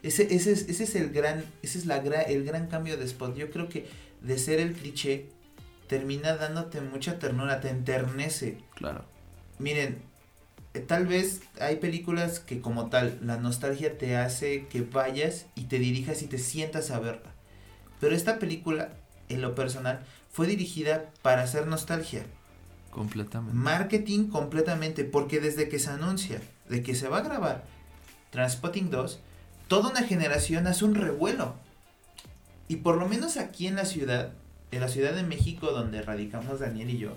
Speaker 2: Ese, ese, es, ese es el gran, ese es la gra- el gran cambio de Spot. Yo creo que de ser el cliché termina dándote mucha ternura, te enternece.
Speaker 3: Claro.
Speaker 2: Miren, tal vez hay películas que como tal la nostalgia te hace que vayas y te dirijas y te sientas a verla. Pero esta película, en lo personal, fue dirigida para hacer nostalgia.
Speaker 3: Completamente.
Speaker 2: Marketing completamente, porque desde que se anuncia de que se va a grabar Transpotting 2, toda una generación hace un revuelo. Y por lo menos aquí en la ciudad, en la Ciudad de México, donde radicamos Daniel y yo,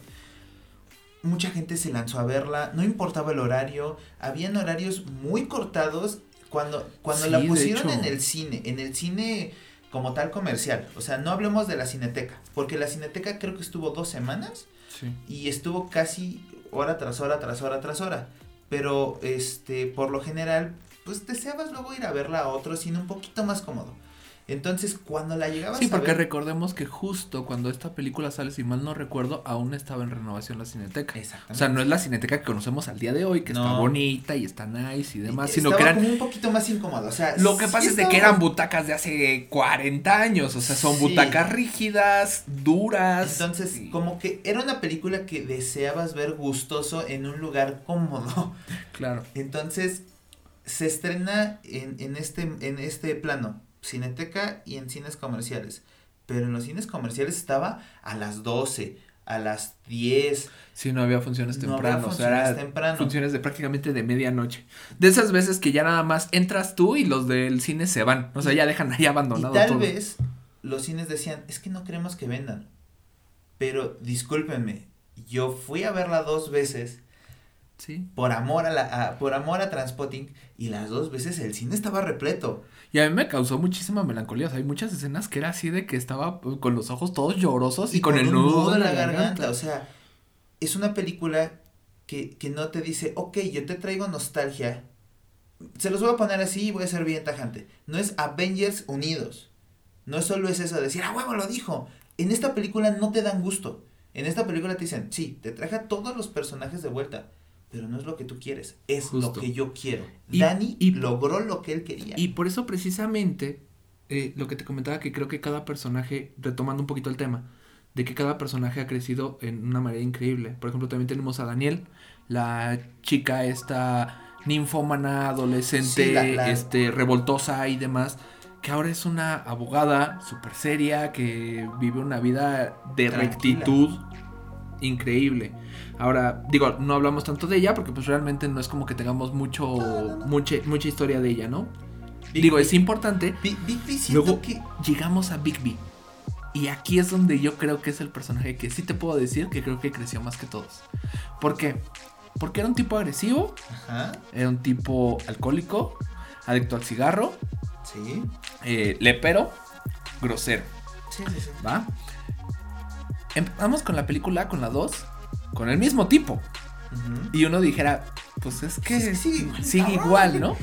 Speaker 2: mucha gente se lanzó a verla, no importaba el horario, habían horarios muy cortados cuando, cuando
Speaker 3: Sí,
Speaker 2: la pusieron en el cine, en el cine como tal comercial. O sea, no hablemos de la cineteca, porque la cineteca creo que estuvo dos semanas
Speaker 3: Sí.
Speaker 2: y estuvo casi hora tras hora, tras hora, tras hora. Pero, este, por lo general, pues deseabas luego ir a verla a otro cine un poquito más cómodo. Entonces, cuando la llegabas
Speaker 3: Sí,
Speaker 2: a
Speaker 3: porque
Speaker 2: ver...
Speaker 3: recordemos que justo cuando esta película sale, si mal no recuerdo, aún estaba en renovación la Cineteca.
Speaker 2: Exactamente.
Speaker 3: O sea, no es la Cineteca que conocemos al día de hoy, que está bonita y está nice y demás, sino
Speaker 2: Estaba
Speaker 3: que eran...
Speaker 2: como un poquito más incómodo, o sea...
Speaker 3: Lo que
Speaker 2: sí
Speaker 3: pasa es de que eran butacas de hace 40 años, o sea, son
Speaker 2: Sí.
Speaker 3: butacas rígidas, duras.
Speaker 2: Entonces,
Speaker 3: y-
Speaker 2: como que era una película que deseabas ver gustoso en un lugar cómodo.
Speaker 3: Claro.
Speaker 2: Entonces, se estrena en, en, este, en este plano, Cineteca y en cines comerciales. Pero en los cines comerciales estaba a las 12, a las 10.
Speaker 3: Sí, no había funciones
Speaker 2: No había
Speaker 3: temprano, o sea,
Speaker 2: funciones temprano.
Speaker 3: funciones de prácticamente de medianoche. De esas veces que ya nada más entras tú y los del cine se van, o sea, ya dejan ahí
Speaker 2: Y
Speaker 3: abandonado
Speaker 2: tal
Speaker 3: todo.
Speaker 2: vez los cines decían, es que no queremos que vendan. Pero discúlpenme, yo fui a verla dos veces
Speaker 3: Sí.
Speaker 2: por amor a la a- por amor a Transpotting y las dos veces el cine estaba repleto.
Speaker 3: Y a mí me causó muchísima melancolía, o sea, hay muchas escenas que era así de que estaba uh, con los ojos todos llorosos y, con, el nudo
Speaker 2: en la garganta. O sea, es una película que, que no te dice, ok, yo te traigo nostalgia. Se los voy a poner así y voy a ser bien tajante. No es Avengers unidos. No solo es eso de decir, ah, huevo, lo dijo. En esta película no te dan gusto. En esta película te dicen, sí, te traje a todos los personajes de vuelta. Pero no es lo que tú quieres, es
Speaker 3: Justo.
Speaker 2: lo que yo quiero.
Speaker 3: Y-
Speaker 2: Dani
Speaker 3: y-
Speaker 2: logró lo que él quería.
Speaker 3: Y por eso precisamente, eh, lo que te comentaba, que creo que cada personaje, retomando un poquito el tema, de que cada personaje ha crecido en una manera increíble. Por ejemplo, también tenemos a Daniel, la chica esta ninfómana, adolescente,
Speaker 2: Sí, la- la-
Speaker 3: este, revoltosa y demás, que ahora es una abogada súper seria, que vive una vida de
Speaker 2: Tranquila.
Speaker 3: rectitud increíble. Ahora, digo, no hablamos tanto de ella porque pues realmente no es como que tengamos mucho, mucha, mucha historia de ella, ¿no?
Speaker 2: Big
Speaker 3: digo,
Speaker 2: B.
Speaker 3: es importante.
Speaker 2: Big, Big
Speaker 3: Luego
Speaker 2: que...
Speaker 3: llegamos a Bigby. Y aquí es donde yo creo que es el personaje que sí te puedo decir que creo que creció más que todos. ¿Por qué? Porque era un tipo agresivo,
Speaker 2: Ajá,
Speaker 3: era un tipo alcohólico, adicto al cigarro,
Speaker 2: sí.
Speaker 3: eh, lepero, grosero,
Speaker 2: Sí, sí, sí.
Speaker 3: ¿va? Empezamos con la película, con la 2, con el mismo tipo. Y uno dijera, pues es que
Speaker 2: Es que sigue igual,
Speaker 3: sigue igual, ¿no?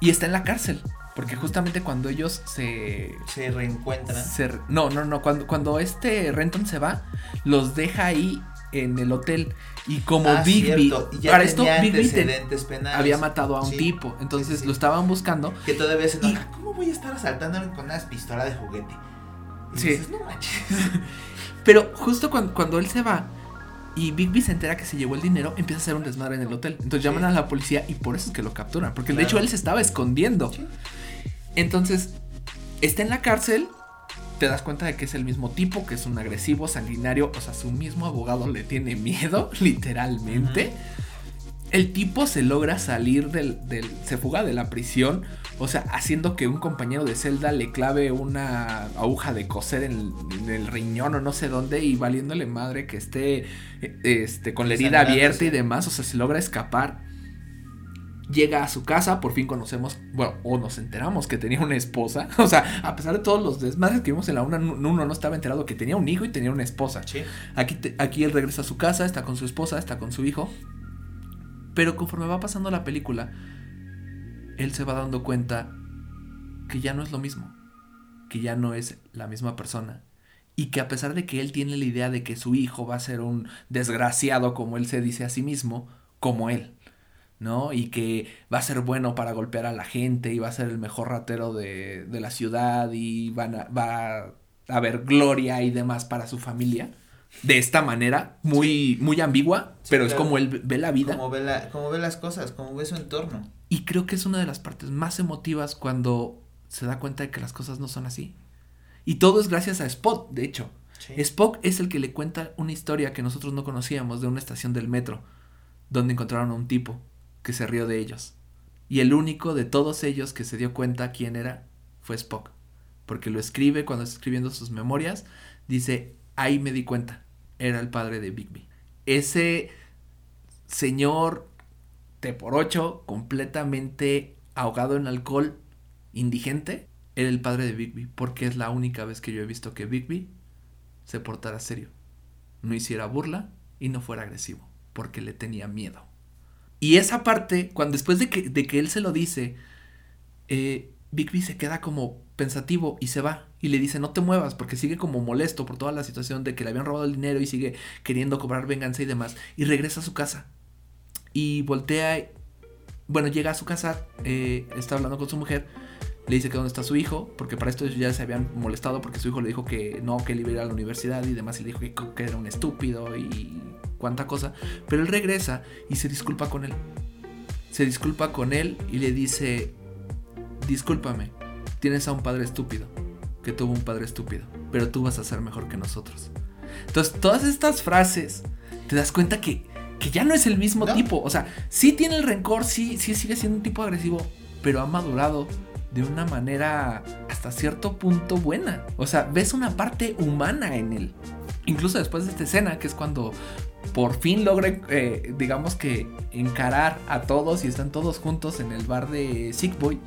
Speaker 3: Y está en la cárcel. Porque justamente cuando ellos se,
Speaker 2: Se reencuentran.
Speaker 3: se- no, no, no. Cuando, cuando este Renton se va, los deja ahí en el hotel. Y como
Speaker 2: Ah,
Speaker 3: Bigby. Para esto, Bigby había matado a un
Speaker 2: Sí,
Speaker 3: tipo. Entonces
Speaker 2: sí, sí.
Speaker 3: lo estaban buscando.
Speaker 2: Que todavía se
Speaker 3: Y-
Speaker 2: enoja. ¿Cómo voy a estar asaltándome con una pistola de juguete? Y
Speaker 3: Sí.
Speaker 2: dices, no manches.
Speaker 3: Pero justo cuando, cuando él se va y Bigby se entera que se llevó el dinero, empieza a hacer un desmadre en el hotel. Entonces
Speaker 2: Sí.
Speaker 3: llaman a la policía y por eso es que lo capturan. Porque de hecho él se estaba escondiendo.
Speaker 2: Sí.
Speaker 3: Entonces, está en la cárcel. Te das cuenta de que es el mismo tipo, que es un agresivo, sanguinario. O sea, su mismo abogado le tiene miedo, literalmente. El tipo se logra salir del, del- Se fuga de la prisión. O sea, haciendo que un compañero de celda le clave una aguja de coser en, en el riñón o no sé dónde. Y valiéndole madre que esté eh, este, con la herida abierta y demás. O sea, se logra escapar. Llega a su casa, por fin conocemos, bueno, o nos enteramos que tenía una esposa. O sea, a pesar de todos los desmadres que vimos en la una, uno no estaba enterado que tenía un hijo y tenía una esposa.
Speaker 2: Sí.
Speaker 3: Aquí, te- aquí él regresa a su casa, está con su esposa, está con su hijo. Pero conforme va pasando la película, él se va dando cuenta que ya no es lo mismo. Que ya no es la misma persona. Y que a pesar de que él tiene la idea de que su hijo va a ser un desgraciado, como él se dice a sí mismo, como él. ¿no? Y que va a ser bueno para golpear a la gente y va a ser el mejor ratero de, la ciudad y van va a haber gloria y demás para su familia. De esta manera, muy, muy ambigua,
Speaker 2: Sí,
Speaker 3: pero es como él ve la vida.
Speaker 2: Como ve, la, como ve las cosas, como ve su entorno.
Speaker 3: Y creo que es una de las partes más emotivas cuando se da cuenta de que las cosas no son así. Y todo es gracias a Spot, de hecho.
Speaker 2: Sí.
Speaker 3: Spock es el que le cuenta una historia que nosotros no conocíamos de una estación del metro, donde encontraron a un tipo que se rió de ellos. Y el único de todos ellos que se dio cuenta quién era fue Spock, porque lo escribe cuando está escribiendo sus memorias, dice, ahí me di cuenta, era el padre de Bigby. Ese señor T por ocho, completamente ahogado en alcohol, indigente, era el padre de Bigby, porque es la única vez que yo he visto que Bigby se portara serio, no hiciera burla y no fuera agresivo, porque le tenía miedo. Y esa parte, cuando después de que, de que él se lo dice, eh, Bigby se queda como pensativo y se va y le dice no te muevas porque sigue como molesto por toda la situación de que le habían robado el dinero y sigue queriendo cobrar venganza y demás y regresa a su casa. Y voltea bueno llega a su casa eh, está hablando con su mujer le dice que dónde está su hijo porque para esto ya se habían molestado porque su hijo le dijo que no que él iba a ir a la universidad y demás y le dijo que, que era un estúpido y cuánta cosa pero él regresa y se disculpa con él. Se disculpa con él y le dice discúlpame tienes a un padre estúpido, que tuvo un padre estúpido, pero tú vas a ser mejor que nosotros. Entonces, todas estas frases, te das cuenta que, que ya no es el mismo
Speaker 2: No.
Speaker 3: tipo. O sea, sí tiene el rencor, sí, sí sigue siendo un tipo agresivo, pero ha madurado de una manera hasta cierto punto buena. O sea, ves una parte humana en él. Incluso después de esta escena, que es cuando por fin logra, eh, digamos que, encarar a todos y están todos juntos en el bar de Sick Boy.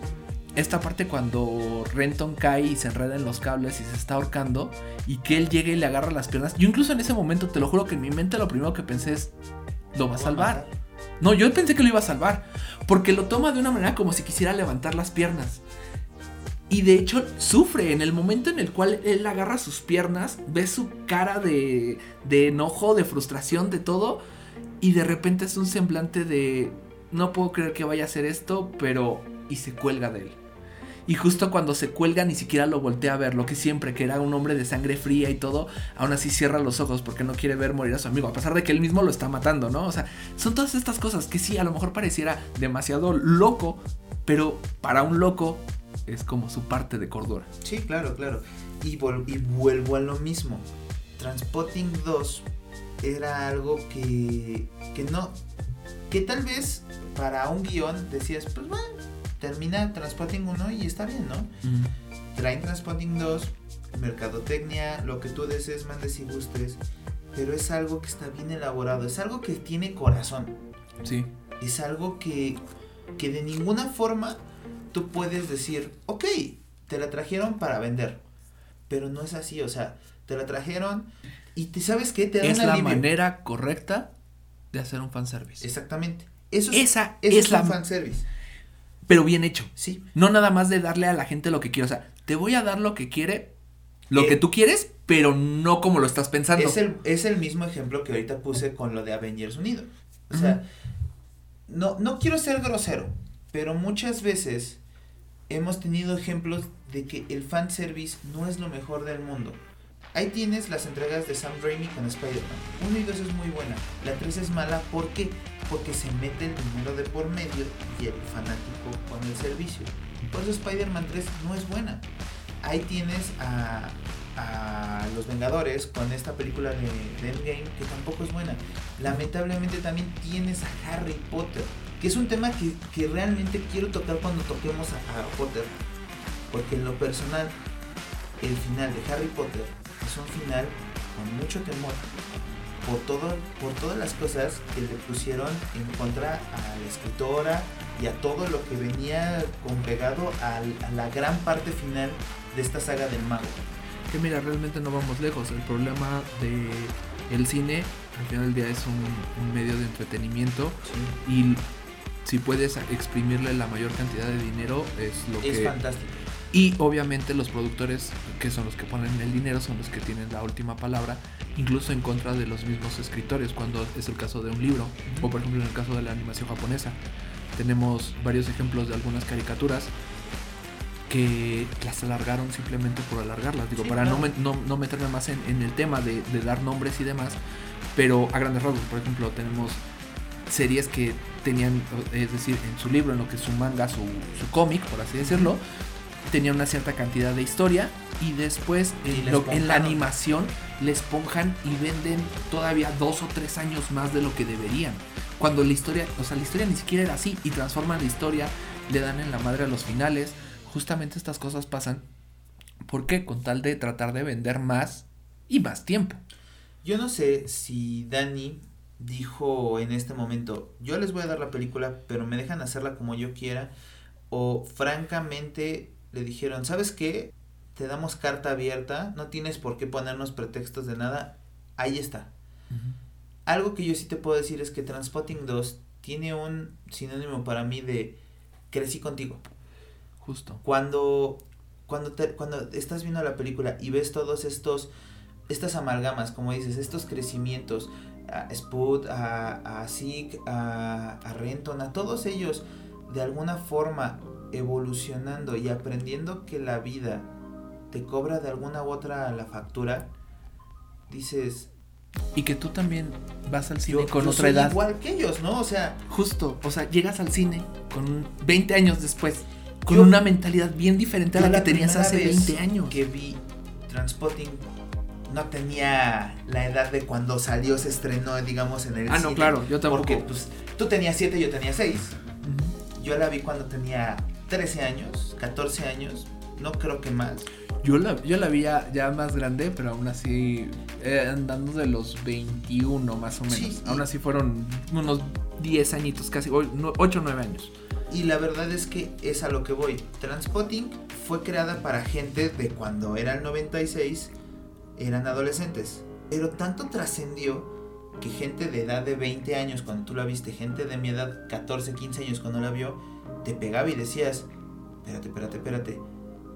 Speaker 3: Esta parte cuando Renton cae y se enreda en los cables y se está ahorcando y que él llegue y le agarra las piernas. Yo incluso en ese momento, te lo juro que en mi mente lo primero que pensé es, lo va a salvar. No, yo pensé que lo iba a salvar. Porque lo toma de una manera como si quisiera levantar las piernas. Y de hecho sufre en el momento en el cual él agarra sus piernas, ve su cara de, de enojo, de frustración, de todo. Y de repente es un semblante de, no puedo creer que vaya a hacer esto, pero... Y se cuelga de él. Y justo cuando se cuelga ni siquiera lo voltea a ver, lo que siempre, que era un hombre de sangre fría y todo, aún así cierra los ojos porque no quiere ver morir a su amigo, a pesar de que él mismo lo está matando, ¿no? O sea, son todas estas cosas que sí, a lo mejor pareciera demasiado loco, pero para un loco es como su parte de cordura.
Speaker 2: Sí, claro, claro. Y, vuelvo a lo mismo. Transpotting 2 era algo que, que no, que tal vez para un guion decías, pues bueno, termina Transpotting 1 y está bien, ¿no? Traen Transpotting 2, mercadotecnia, lo que tú desees, mandes y gustes, pero es algo que está bien elaborado, es algo que tiene corazón.
Speaker 3: Sí.
Speaker 2: Es algo que, que de ninguna forma tú puedes decir, ok, te la trajeron para vender, pero no es así, o sea, te la trajeron y te sabes qué te da
Speaker 3: es la manera correcta de hacer un fanservice.
Speaker 2: Exactamente. Eso es,
Speaker 3: Esa es, la
Speaker 2: fanservice.
Speaker 3: Pero bien hecho.
Speaker 2: Sí.
Speaker 3: No nada más de darle a la gente lo que quiere. O sea, te voy a dar lo que quiere, lo
Speaker 2: Eh,
Speaker 3: que tú quieres, pero no como lo estás pensando.
Speaker 2: Es el, es el mismo ejemplo que ahorita puse con lo de Avengers Unido. O sea, no, no quiero ser grosero, pero muchas veces hemos tenido ejemplos de que el fanservice no es lo mejor del mundo. Ahí tienes las entregas de Sam Raimi con Spider-Man. 1 y 2 es muy buena. La 3 es mala, ¿por qué? Porque se mete el dinero de por medio y el fanático con el servicio. Por eso Spider-Man 3 no es buena. Ahí tienes a, a los Vengadores con esta película de, de Endgame que tampoco es buena. Lamentablemente también tienes a Harry Potter, que es un tema que, que realmente quiero tocar cuando toquemos a Harry Potter. Porque en lo personal, el final de Harry Potter es un final con mucho temor por todo por todas las cosas que le pusieron en contra a la escritora y a todo lo que venía congregado al- a, la gran parte final de esta saga del mago.
Speaker 3: Que mira, realmente no vamos lejos. El problema de el cine, al final del día, es un, un medio de entretenimiento y si puedes exprimirle la mayor cantidad de dinero es lo
Speaker 2: Es
Speaker 3: que
Speaker 2: fantástico.
Speaker 3: Y obviamente los productores que son los que ponen el dinero son los que tienen la última palabra incluso en contra de los mismos escritores cuando es el caso de un libro o por ejemplo en el caso de la animación japonesa. Tenemos varios ejemplos de algunas caricaturas que las alargaron simplemente por alargarlas. Digo
Speaker 2: Sí,
Speaker 3: para no,
Speaker 2: claro.
Speaker 3: no, no meterme más en, en el tema de, de dar nombres y demás pero a grandes rasgos por ejemplo tenemos series que tenían es decir en su libro en lo que es su manga su, su cómic por así decirlo tenía una cierta cantidad de historia y después
Speaker 2: Y
Speaker 3: en,
Speaker 2: la
Speaker 3: lo- en la
Speaker 2: esponjaron.
Speaker 3: animación le esponjan y venden todavía dos o tres años más de lo que deberían. Cuando la historia, o sea, la historia ni siquiera era así y transforman la historia, le dan en la madre a los finales. Justamente estas cosas pasan. ¿Por qué? Con tal de tratar de vender más y más tiempo.
Speaker 2: Yo no sé si Dani dijo en este momento, yo les voy a dar la película, pero me dejan hacerla como yo quiera, o francamente le dijeron, ¿sabes qué? Te damos carta abierta, no tienes por qué ponernos pretextos de nada, ahí está. Algo que yo sí te puedo decir es que Transpotting 2 tiene un sinónimo para mí de crecí contigo.
Speaker 3: Justo.
Speaker 2: Cuando, cuando, te- cuando estás viendo la película y ves todos estos, estas amalgamas, como dices, estos crecimientos, a Spud, a, a Zeke, a, a Renton, a todos ellos, de alguna forma evolucionando y aprendiendo que la vida te cobra de alguna u otra la factura, dices,
Speaker 3: Y que tú también vas al cine
Speaker 2: yo,
Speaker 3: con
Speaker 2: yo
Speaker 3: otra
Speaker 2: soy
Speaker 3: edad.
Speaker 2: igual que ellos, ¿no? O sea,
Speaker 3: Justo. O sea, llegas al cine con 20 años después. Con
Speaker 2: Yo-
Speaker 3: una mentalidad bien diferente a
Speaker 2: Yo
Speaker 3: la que tenías hace
Speaker 2: vez
Speaker 3: 20 años.
Speaker 2: Que vi Transpotting no tenía la edad de cuando salió, se estrenó, digamos, en el
Speaker 3: Ah, no, claro, yo tampoco.
Speaker 2: Porque pues tú tenías 7, yo tenía 6.
Speaker 3: Ujú.
Speaker 2: Yo la vi cuando tenía 13 años, 14 años, no creo que más.
Speaker 3: Yo la, yo la vi ya, ya más grande, pero aún así eh, andando de los 21 más o menos.
Speaker 2: Sí, y-
Speaker 3: aún así fueron unos 10 añitos, casi 8 o 9 años.
Speaker 2: Y la verdad es que es a lo que voy. Transpotting fue creada para gente de cuando era el 96, eran adolescentes. Pero tanto trascendió que gente de edad de 20 años cuando tú la viste, gente de mi edad 14, 15 años cuando la vio, te pegaba y decías, espérate, espérate, espérate,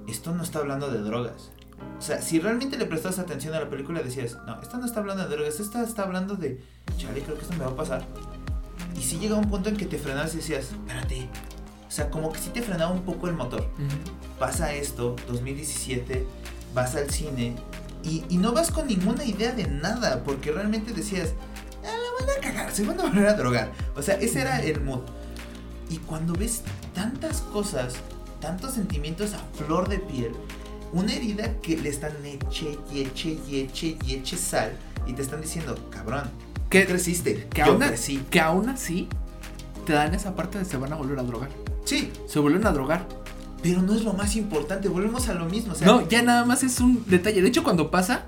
Speaker 2: esto no está hablando de drogas. O sea, si realmente le prestas atención a la película decías, no, esto no está hablando de drogas, esto está hablando de, chale, creo que esto me va a pasar. Y si llega un punto en que te frenas y decías, espérate. O sea, como que sí te frenaba un poco el motor. Pasa esto, 2017, vas al cine y, y no vas con ninguna idea de nada, porque realmente decías, ah, la van a cagar, se van a volver a drogar. O sea, ese era el mood. Y cuando ves tantas cosas tantos sentimientos a flor de piel. Una herida que le están eche y eche y eche y eche sal y te están diciendo, cabrón, ¿qué creciste?
Speaker 3: Que, aún,
Speaker 2: crecí.
Speaker 3: que aún así te dan esa parte de se van a volver a drogar.
Speaker 2: Sí,
Speaker 3: Se vuelven a drogar.
Speaker 2: pero no es lo más importante, volvemos a lo mismo. O sea,
Speaker 3: no, ya nada más es un detalle. De hecho, cuando pasa,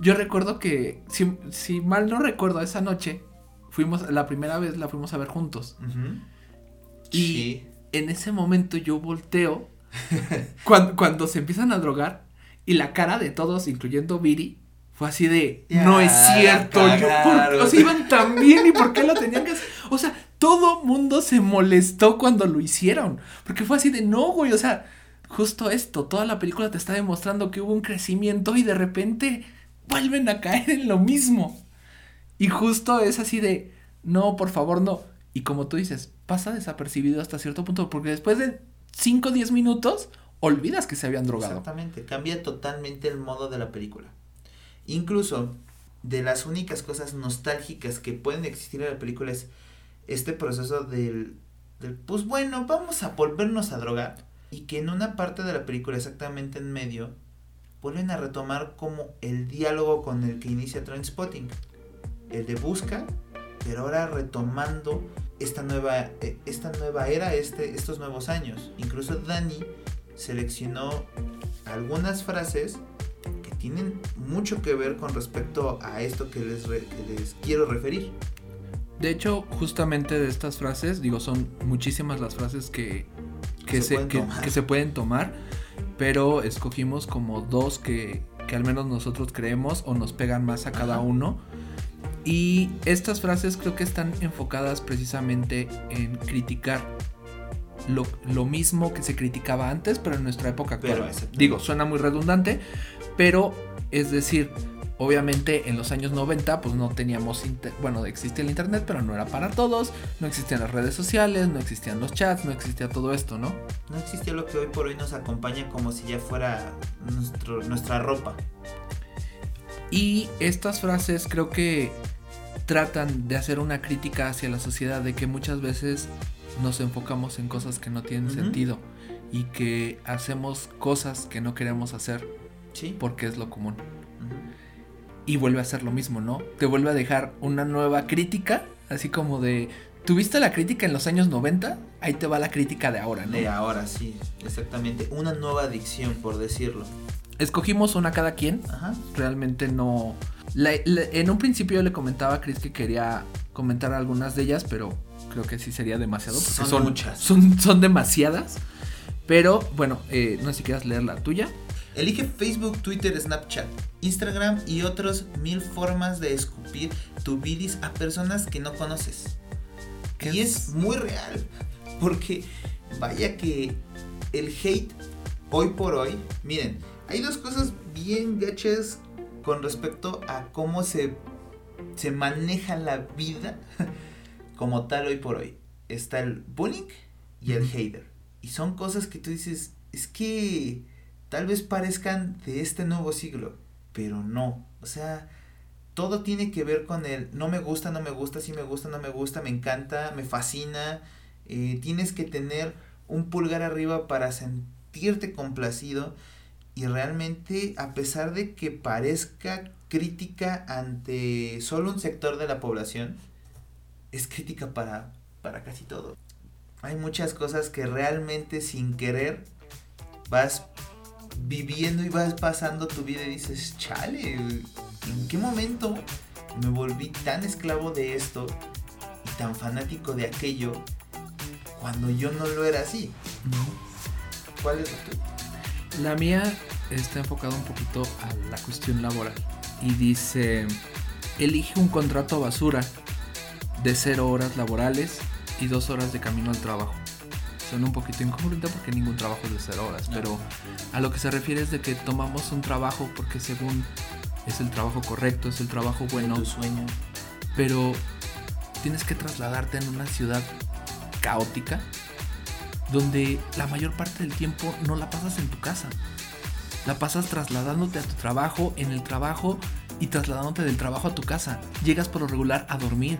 Speaker 3: yo recuerdo que, si, si mal no recuerdo, esa noche, fuimos, la primera vez la fuimos a ver juntos.
Speaker 2: Ujú.
Speaker 3: Y
Speaker 2: Sí.
Speaker 3: en ese momento yo volteo cuando, cuando se empiezan a drogar y la cara de todos, incluyendo Viri, fue así de,
Speaker 2: Ya,
Speaker 3: no es cierto, yo, ¿por-
Speaker 2: cagaron".
Speaker 3: o sea, iban tan bien y por qué lo tenían que hacer. O sea, todo mundo se molestó cuando lo hicieron, porque fue así de, no, güey, o sea, justo esto, toda la película te está demostrando que hubo un crecimiento y de repente vuelven a caer en lo mismo. Y justo es así de, no, por favor, no. Y como tú dices, pasa desapercibido hasta cierto punto, porque después de 5 o 10 minutos, olvidas que se habían drogado.
Speaker 2: Exactamente, cambia totalmente el modo de la película. Incluso, de las únicas cosas nostálgicas que pueden existir en la película es este proceso del, del pues bueno, vamos a volvernos a drogar. Y que en una parte de la película, exactamente en medio, vuelven a retomar como el diálogo con el que inicia Trainspotting. El de busca, pero ahora retomando esta nueva, eh, esta nueva era, este, estos nuevos años. Incluso Dani seleccionó algunas frases que tienen mucho que ver con respecto a esto que les, re- que les quiero referir.
Speaker 3: De hecho, justamente de estas frases, digo, son muchísimas las frases que, que,
Speaker 2: Se
Speaker 3: que- se pueden tomar, pero escogimos como dos que, que al menos nosotros creemos o nos pegan más a cada
Speaker 2: Ajá.
Speaker 3: uno. Y estas frases creo que están enfocadas precisamente en criticar lo, lo mismo que se criticaba antes, pero en nuestra época actual. Digo, suena muy redundante, pero es decir, obviamente en los años 90 pues no teníamos, inter- bueno, existía el internet, pero no era para todos, no existían las redes sociales, no existían los chats, no existía todo esto, ¿no?
Speaker 2: No existía lo que hoy por hoy nos acompaña como si ya fuera nuestro, nuestra ropa.
Speaker 3: Y estas frases creo que tratan de hacer una crítica hacia la sociedad de que muchas veces nos enfocamos en cosas que no tienen sentido y que hacemos cosas que no queremos hacer
Speaker 2: Sí.
Speaker 3: porque es lo común. Y vuelve a hacer lo mismo, ¿no? Te vuelve a dejar una nueva crítica, así como de, ¿tuviste la crítica en los años 90? Ahí te va la crítica de ahora, ¿no?
Speaker 2: De ahora, sí, exactamente. Una nueva adicción, por decirlo.
Speaker 3: Escogimos una cada quien,
Speaker 2: Ajá.
Speaker 3: realmente no... la- la- en un principio yo le comentaba a Chris que quería comentar algunas de ellas, pero creo que sí sería demasiado. Porque
Speaker 2: Son
Speaker 3: son,
Speaker 2: muchas.
Speaker 3: Son, son demasiadas. Pero bueno, eh, no sé si quieras leer la tuya.
Speaker 2: Elige Facebook, Twitter, Snapchat, Instagram y otros mil formas de escupir tu bilis a personas que no conoces.
Speaker 3: ¿Qué
Speaker 2: Y
Speaker 3: es?
Speaker 2: es muy real. Porque vaya que el hate hoy por hoy, miren, hay dos cosas bien gachas con respecto a cómo se, se maneja la vida como tal hoy por hoy. Está el bullying y el hater. Y son cosas que tú dices, es que tal vez parezcan de este nuevo siglo, pero no. O sea, todo tiene que ver con el no me gusta, no me gusta, sí me gusta, no me gusta, me encanta, me fascina. Eh, tienes que tener un pulgar arriba para sentirte complacido y realmente a pesar de que parezca crítica ante solo un sector de la población, es crítica para, para casi todo. Hay muchas cosas que realmente sin querer vas viviendo y vas pasando tu vida y dices, chale, ¿en qué momento me volví tan esclavo de esto y tan fanático de aquello cuando yo no lo era así? ¿Cuál es la tuya?
Speaker 3: La mía está enfocada un poquito a la cuestión laboral y dice, elige un contrato basura de cero horas laborales y dos horas de camino al trabajo. Suena un poquito incongruente porque ningún trabajo es de cero horas,
Speaker 2: No.
Speaker 3: pero a lo que se refiere es de que tomamos un trabajo porque según es el trabajo correcto, es el trabajo bueno,
Speaker 2: Tu sueño.
Speaker 3: pero tienes que trasladarte en una ciudad caótica donde la mayor parte del tiempo no la pasas en tu casa. La pasas trasladándote a tu trabajo, en el trabajo y trasladándote del trabajo a tu casa. Llegas por lo regular a dormir.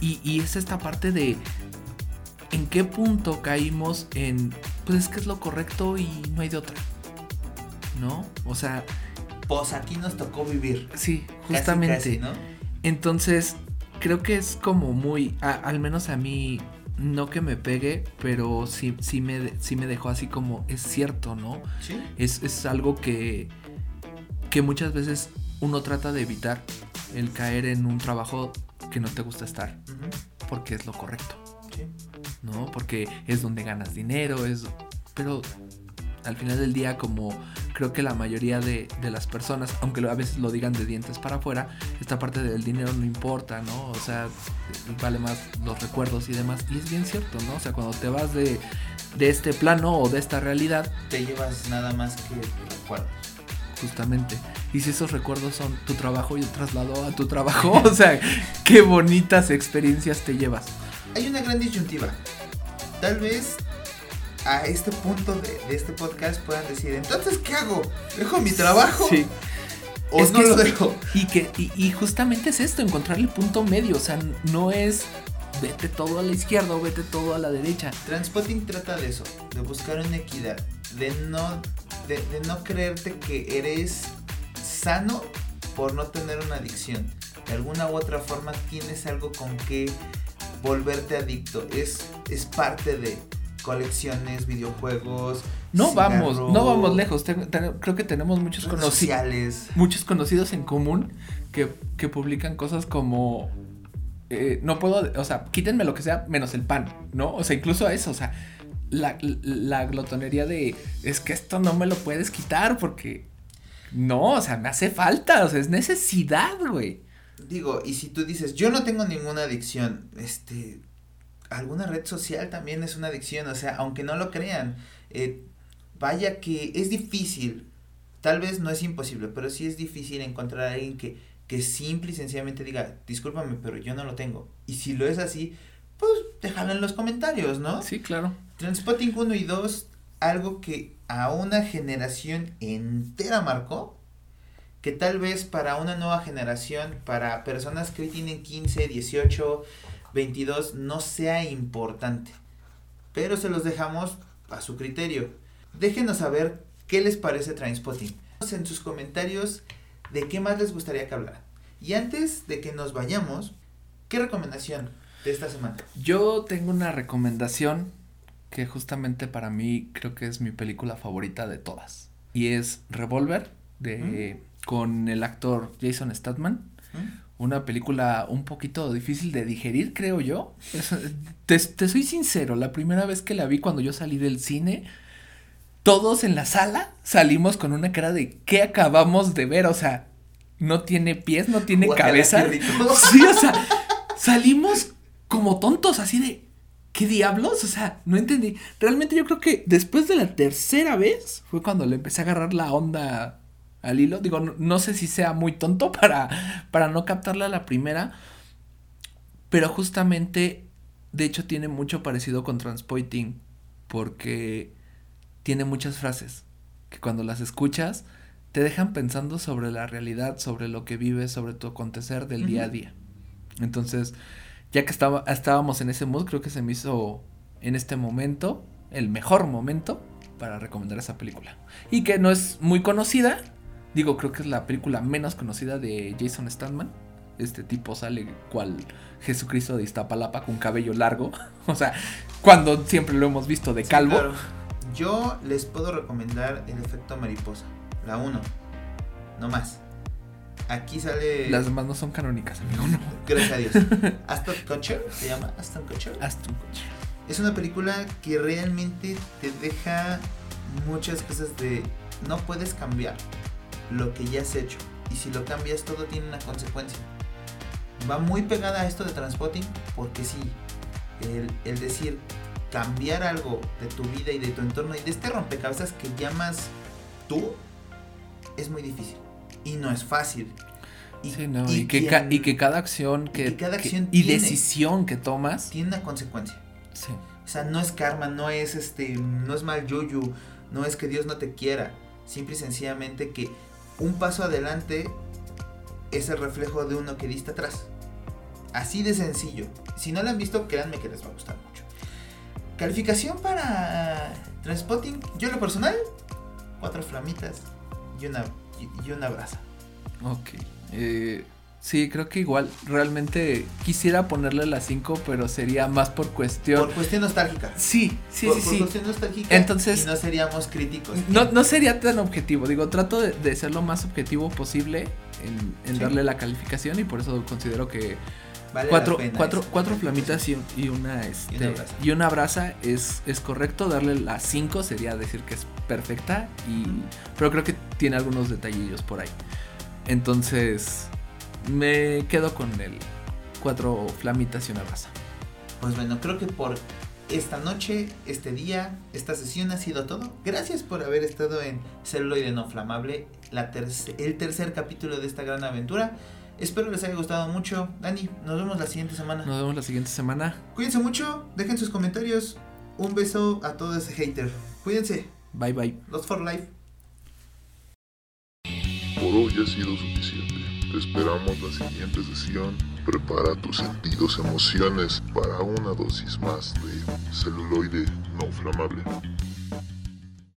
Speaker 3: Y, y es esta parte de en qué punto caímos en pues es que es lo correcto y no hay de otra. ¿No? O sea,
Speaker 2: Pues aquí nos tocó vivir.
Speaker 3: sí,
Speaker 2: Casi,
Speaker 3: justamente.
Speaker 2: casi, ¿no?
Speaker 3: Entonces, creo que es como muy, a- al menos a mí, no que me pegue, pero sí, sí, me, sí me dejó así como, es cierto, ¿no?
Speaker 2: Sí.
Speaker 3: Es, es algo que, que muchas veces uno trata de evitar, el caer en un trabajo que no te gusta estar, porque es lo correcto,
Speaker 2: sí.
Speaker 3: ¿no? Porque es donde ganas dinero, es... Pero al final del día, como creo que la mayoría de, de las personas, aunque a veces lo digan de dientes para afuera, esta parte del dinero no importa, ¿no? O sea, vale más los recuerdos y demás. Y es bien cierto, ¿no? O sea, cuando te vas de, de este plano o de esta realidad,
Speaker 2: Te llevas nada más que recuerdos.
Speaker 3: justamente. Y si esos recuerdos son tu trabajo y el traslado a tu trabajo, o sea, qué bonitas experiencias te llevas.
Speaker 2: Hay una gran disyuntiva. Tal vez a este punto de, de este podcast puedan decir, entonces, ¿qué hago? ¿Dejo mi trabajo?
Speaker 3: Sí.
Speaker 2: ¿O
Speaker 3: Es
Speaker 2: no
Speaker 3: que
Speaker 2: lo dejo?
Speaker 3: Y que y, y justamente es esto, encontrar el punto medio, o sea, no es vete todo a la izquierda o vete todo a la derecha.
Speaker 2: Transpotting trata de eso, de buscar una equidad, de no, de, de no creerte que eres sano por no tener una adicción. De alguna u otra forma tienes algo con que volverte adicto. Es, es parte de colecciones, videojuegos.
Speaker 3: No vamos, no vamos lejos. Ten- ten- creo que tenemos muchos conocidos. muchos conocidos en común que, que publican cosas como eh, no puedo, o sea, quítenme lo que sea menos el pan, ¿no? O sea, incluso eso, o sea, la, la glotonería de es que esto no me lo puedes quitar porque no, o sea, me hace falta, o sea, es necesidad, güey.
Speaker 2: Digo, y si tú dices, yo no tengo ninguna adicción, este, alguna red social también es una adicción, o sea, aunque no lo crean, eh, vaya que es difícil, tal vez no es imposible, pero sí es difícil encontrar a alguien que, que simple y sencillamente diga, discúlpame, pero yo no lo tengo. Y si lo es así, pues déjalo en los comentarios, ¿no?
Speaker 3: Sí, claro.
Speaker 2: Transpotting 1 y 2, algo que a una generación entera marcó, que tal vez para una nueva generación, para personas que hoy tienen 15, 18, 22, no sea importante. Pero se los dejamos a su criterio. Déjenos saber qué les parece Trainspotting. En sus comentarios de qué más les gustaría que hablaran. Y antes de que nos vayamos, ¿qué recomendación de esta semana?
Speaker 3: Yo tengo una recomendación que justamente para mí creo que es mi película favorita de todas. Y es Revolver de con el actor Jason Statham.
Speaker 2: ¿Mm?
Speaker 3: Una película un poquito difícil de digerir, creo yo. Es- te, te soy sincero, la primera vez que la vi cuando yo salí del cine, todos en la sala salimos con una cara de ¿qué acabamos de ver? O sea, no tiene pies, no tiene cabeza. Sí, o sea, salimos como tontos, así de ¿qué diablos? O sea, no entendí. Realmente yo creo que después de la tercera vez fue cuando le empecé a agarrar la onda al hilo. Digo, no, no sé si sea muy tonto para, para no captarla a la primera. Pero justamente, de hecho, tiene mucho parecido con Transpoiting. Porque tiene muchas frases que cuando las escuchas te dejan pensando sobre la realidad, sobre lo que vives, sobre tu acontecer del día a día. Entonces, ya que estaba, estábamos en ese mood, creo que se me hizo en este momento el mejor momento para recomendar esa película. Y que no es muy conocida. Digo, creo que es la película menos conocida de Jason Statham. Este tipo sale cual Jesucristo de Iztapalapa con cabello largo. o sea, cuando siempre lo hemos visto de
Speaker 2: Sí,
Speaker 3: calvo.
Speaker 2: claro. Yo les puedo recomendar el efecto mariposa. La 1. No más. Aquí sale.
Speaker 3: Las demás no son canónicas, amigo. No.
Speaker 2: Gracias a Dios. Aston Kutcher se llama Aston Kutcher.
Speaker 3: Aston Kutcher.
Speaker 2: Es una película que realmente te deja muchas cosas de. No puedes cambiar lo que ya has hecho. Y si lo cambias, todo tiene una consecuencia. Va muy pegada a esto de Transpotting, porque sí, el, el decir cambiar algo de tu vida y de tu entorno y de este rompecabezas que llamas tú es muy difícil y no es fácil. Y,
Speaker 3: Sí, no,
Speaker 2: y
Speaker 3: y, que
Speaker 2: quien
Speaker 3: y que cada acción que,
Speaker 2: que cada
Speaker 3: que-
Speaker 2: acción
Speaker 3: y
Speaker 2: tiene-
Speaker 3: decisión que tomas.
Speaker 2: tiene una consecuencia.
Speaker 3: Sí.
Speaker 2: O sea, no es karma, no es este, no es mal yuyu, no es que Dios no te quiera. Simple y sencillamente que un paso adelante es el reflejo de uno que diste atrás. Así de sencillo. Si no la han visto, créanme que les va a gustar mucho. Calificación para Transpotting, yo lo personal, cuatro flamitas y una, y una brasa.
Speaker 3: Ok. Eh, sí, creo que igual. Realmente quisiera ponerle las 5, pero sería más por cuestión.
Speaker 2: Por cuestión nostálgica.
Speaker 3: Sí, sí,
Speaker 2: por,
Speaker 3: sí,
Speaker 2: por
Speaker 3: sí.
Speaker 2: cuestión nostálgica.
Speaker 3: Entonces-
Speaker 2: y no seríamos críticos.
Speaker 3: No, no sería tan objetivo. Digo, trato de, de ser lo más objetivo posible en, en
Speaker 2: Sí.
Speaker 3: darle la calificación y por eso considero que
Speaker 2: Vale la
Speaker 3: cuatro, cuatro, cuatro flamitas y, y una este,
Speaker 2: Y una brasa.
Speaker 3: y una brasa es, es correcto. Darle las 5 sería decir que es perfecta. Y, pero creo que tiene algunos detallillos por ahí. Entonces me quedo con el cuatro flamitas y una brasa.
Speaker 2: Pues bueno, creo que por esta noche, este día, esta sesión ha sido todo. Gracias por haber estado en Celuloide No Flamable, la terce- el tercer capítulo de esta gran aventura. Espero les haya gustado mucho. Dani, nos vemos la siguiente semana.
Speaker 3: Nos vemos la siguiente semana.
Speaker 2: Cuídense mucho, dejen sus comentarios. Un beso a todo ese hater. Cuídense.
Speaker 3: Bye bye.
Speaker 2: Lost for Life.
Speaker 1: Por hoy ha sido suficiente. Te esperamos la siguiente sesión. Prepara tus sentidos, emociones para una dosis más de celuloide no flamable.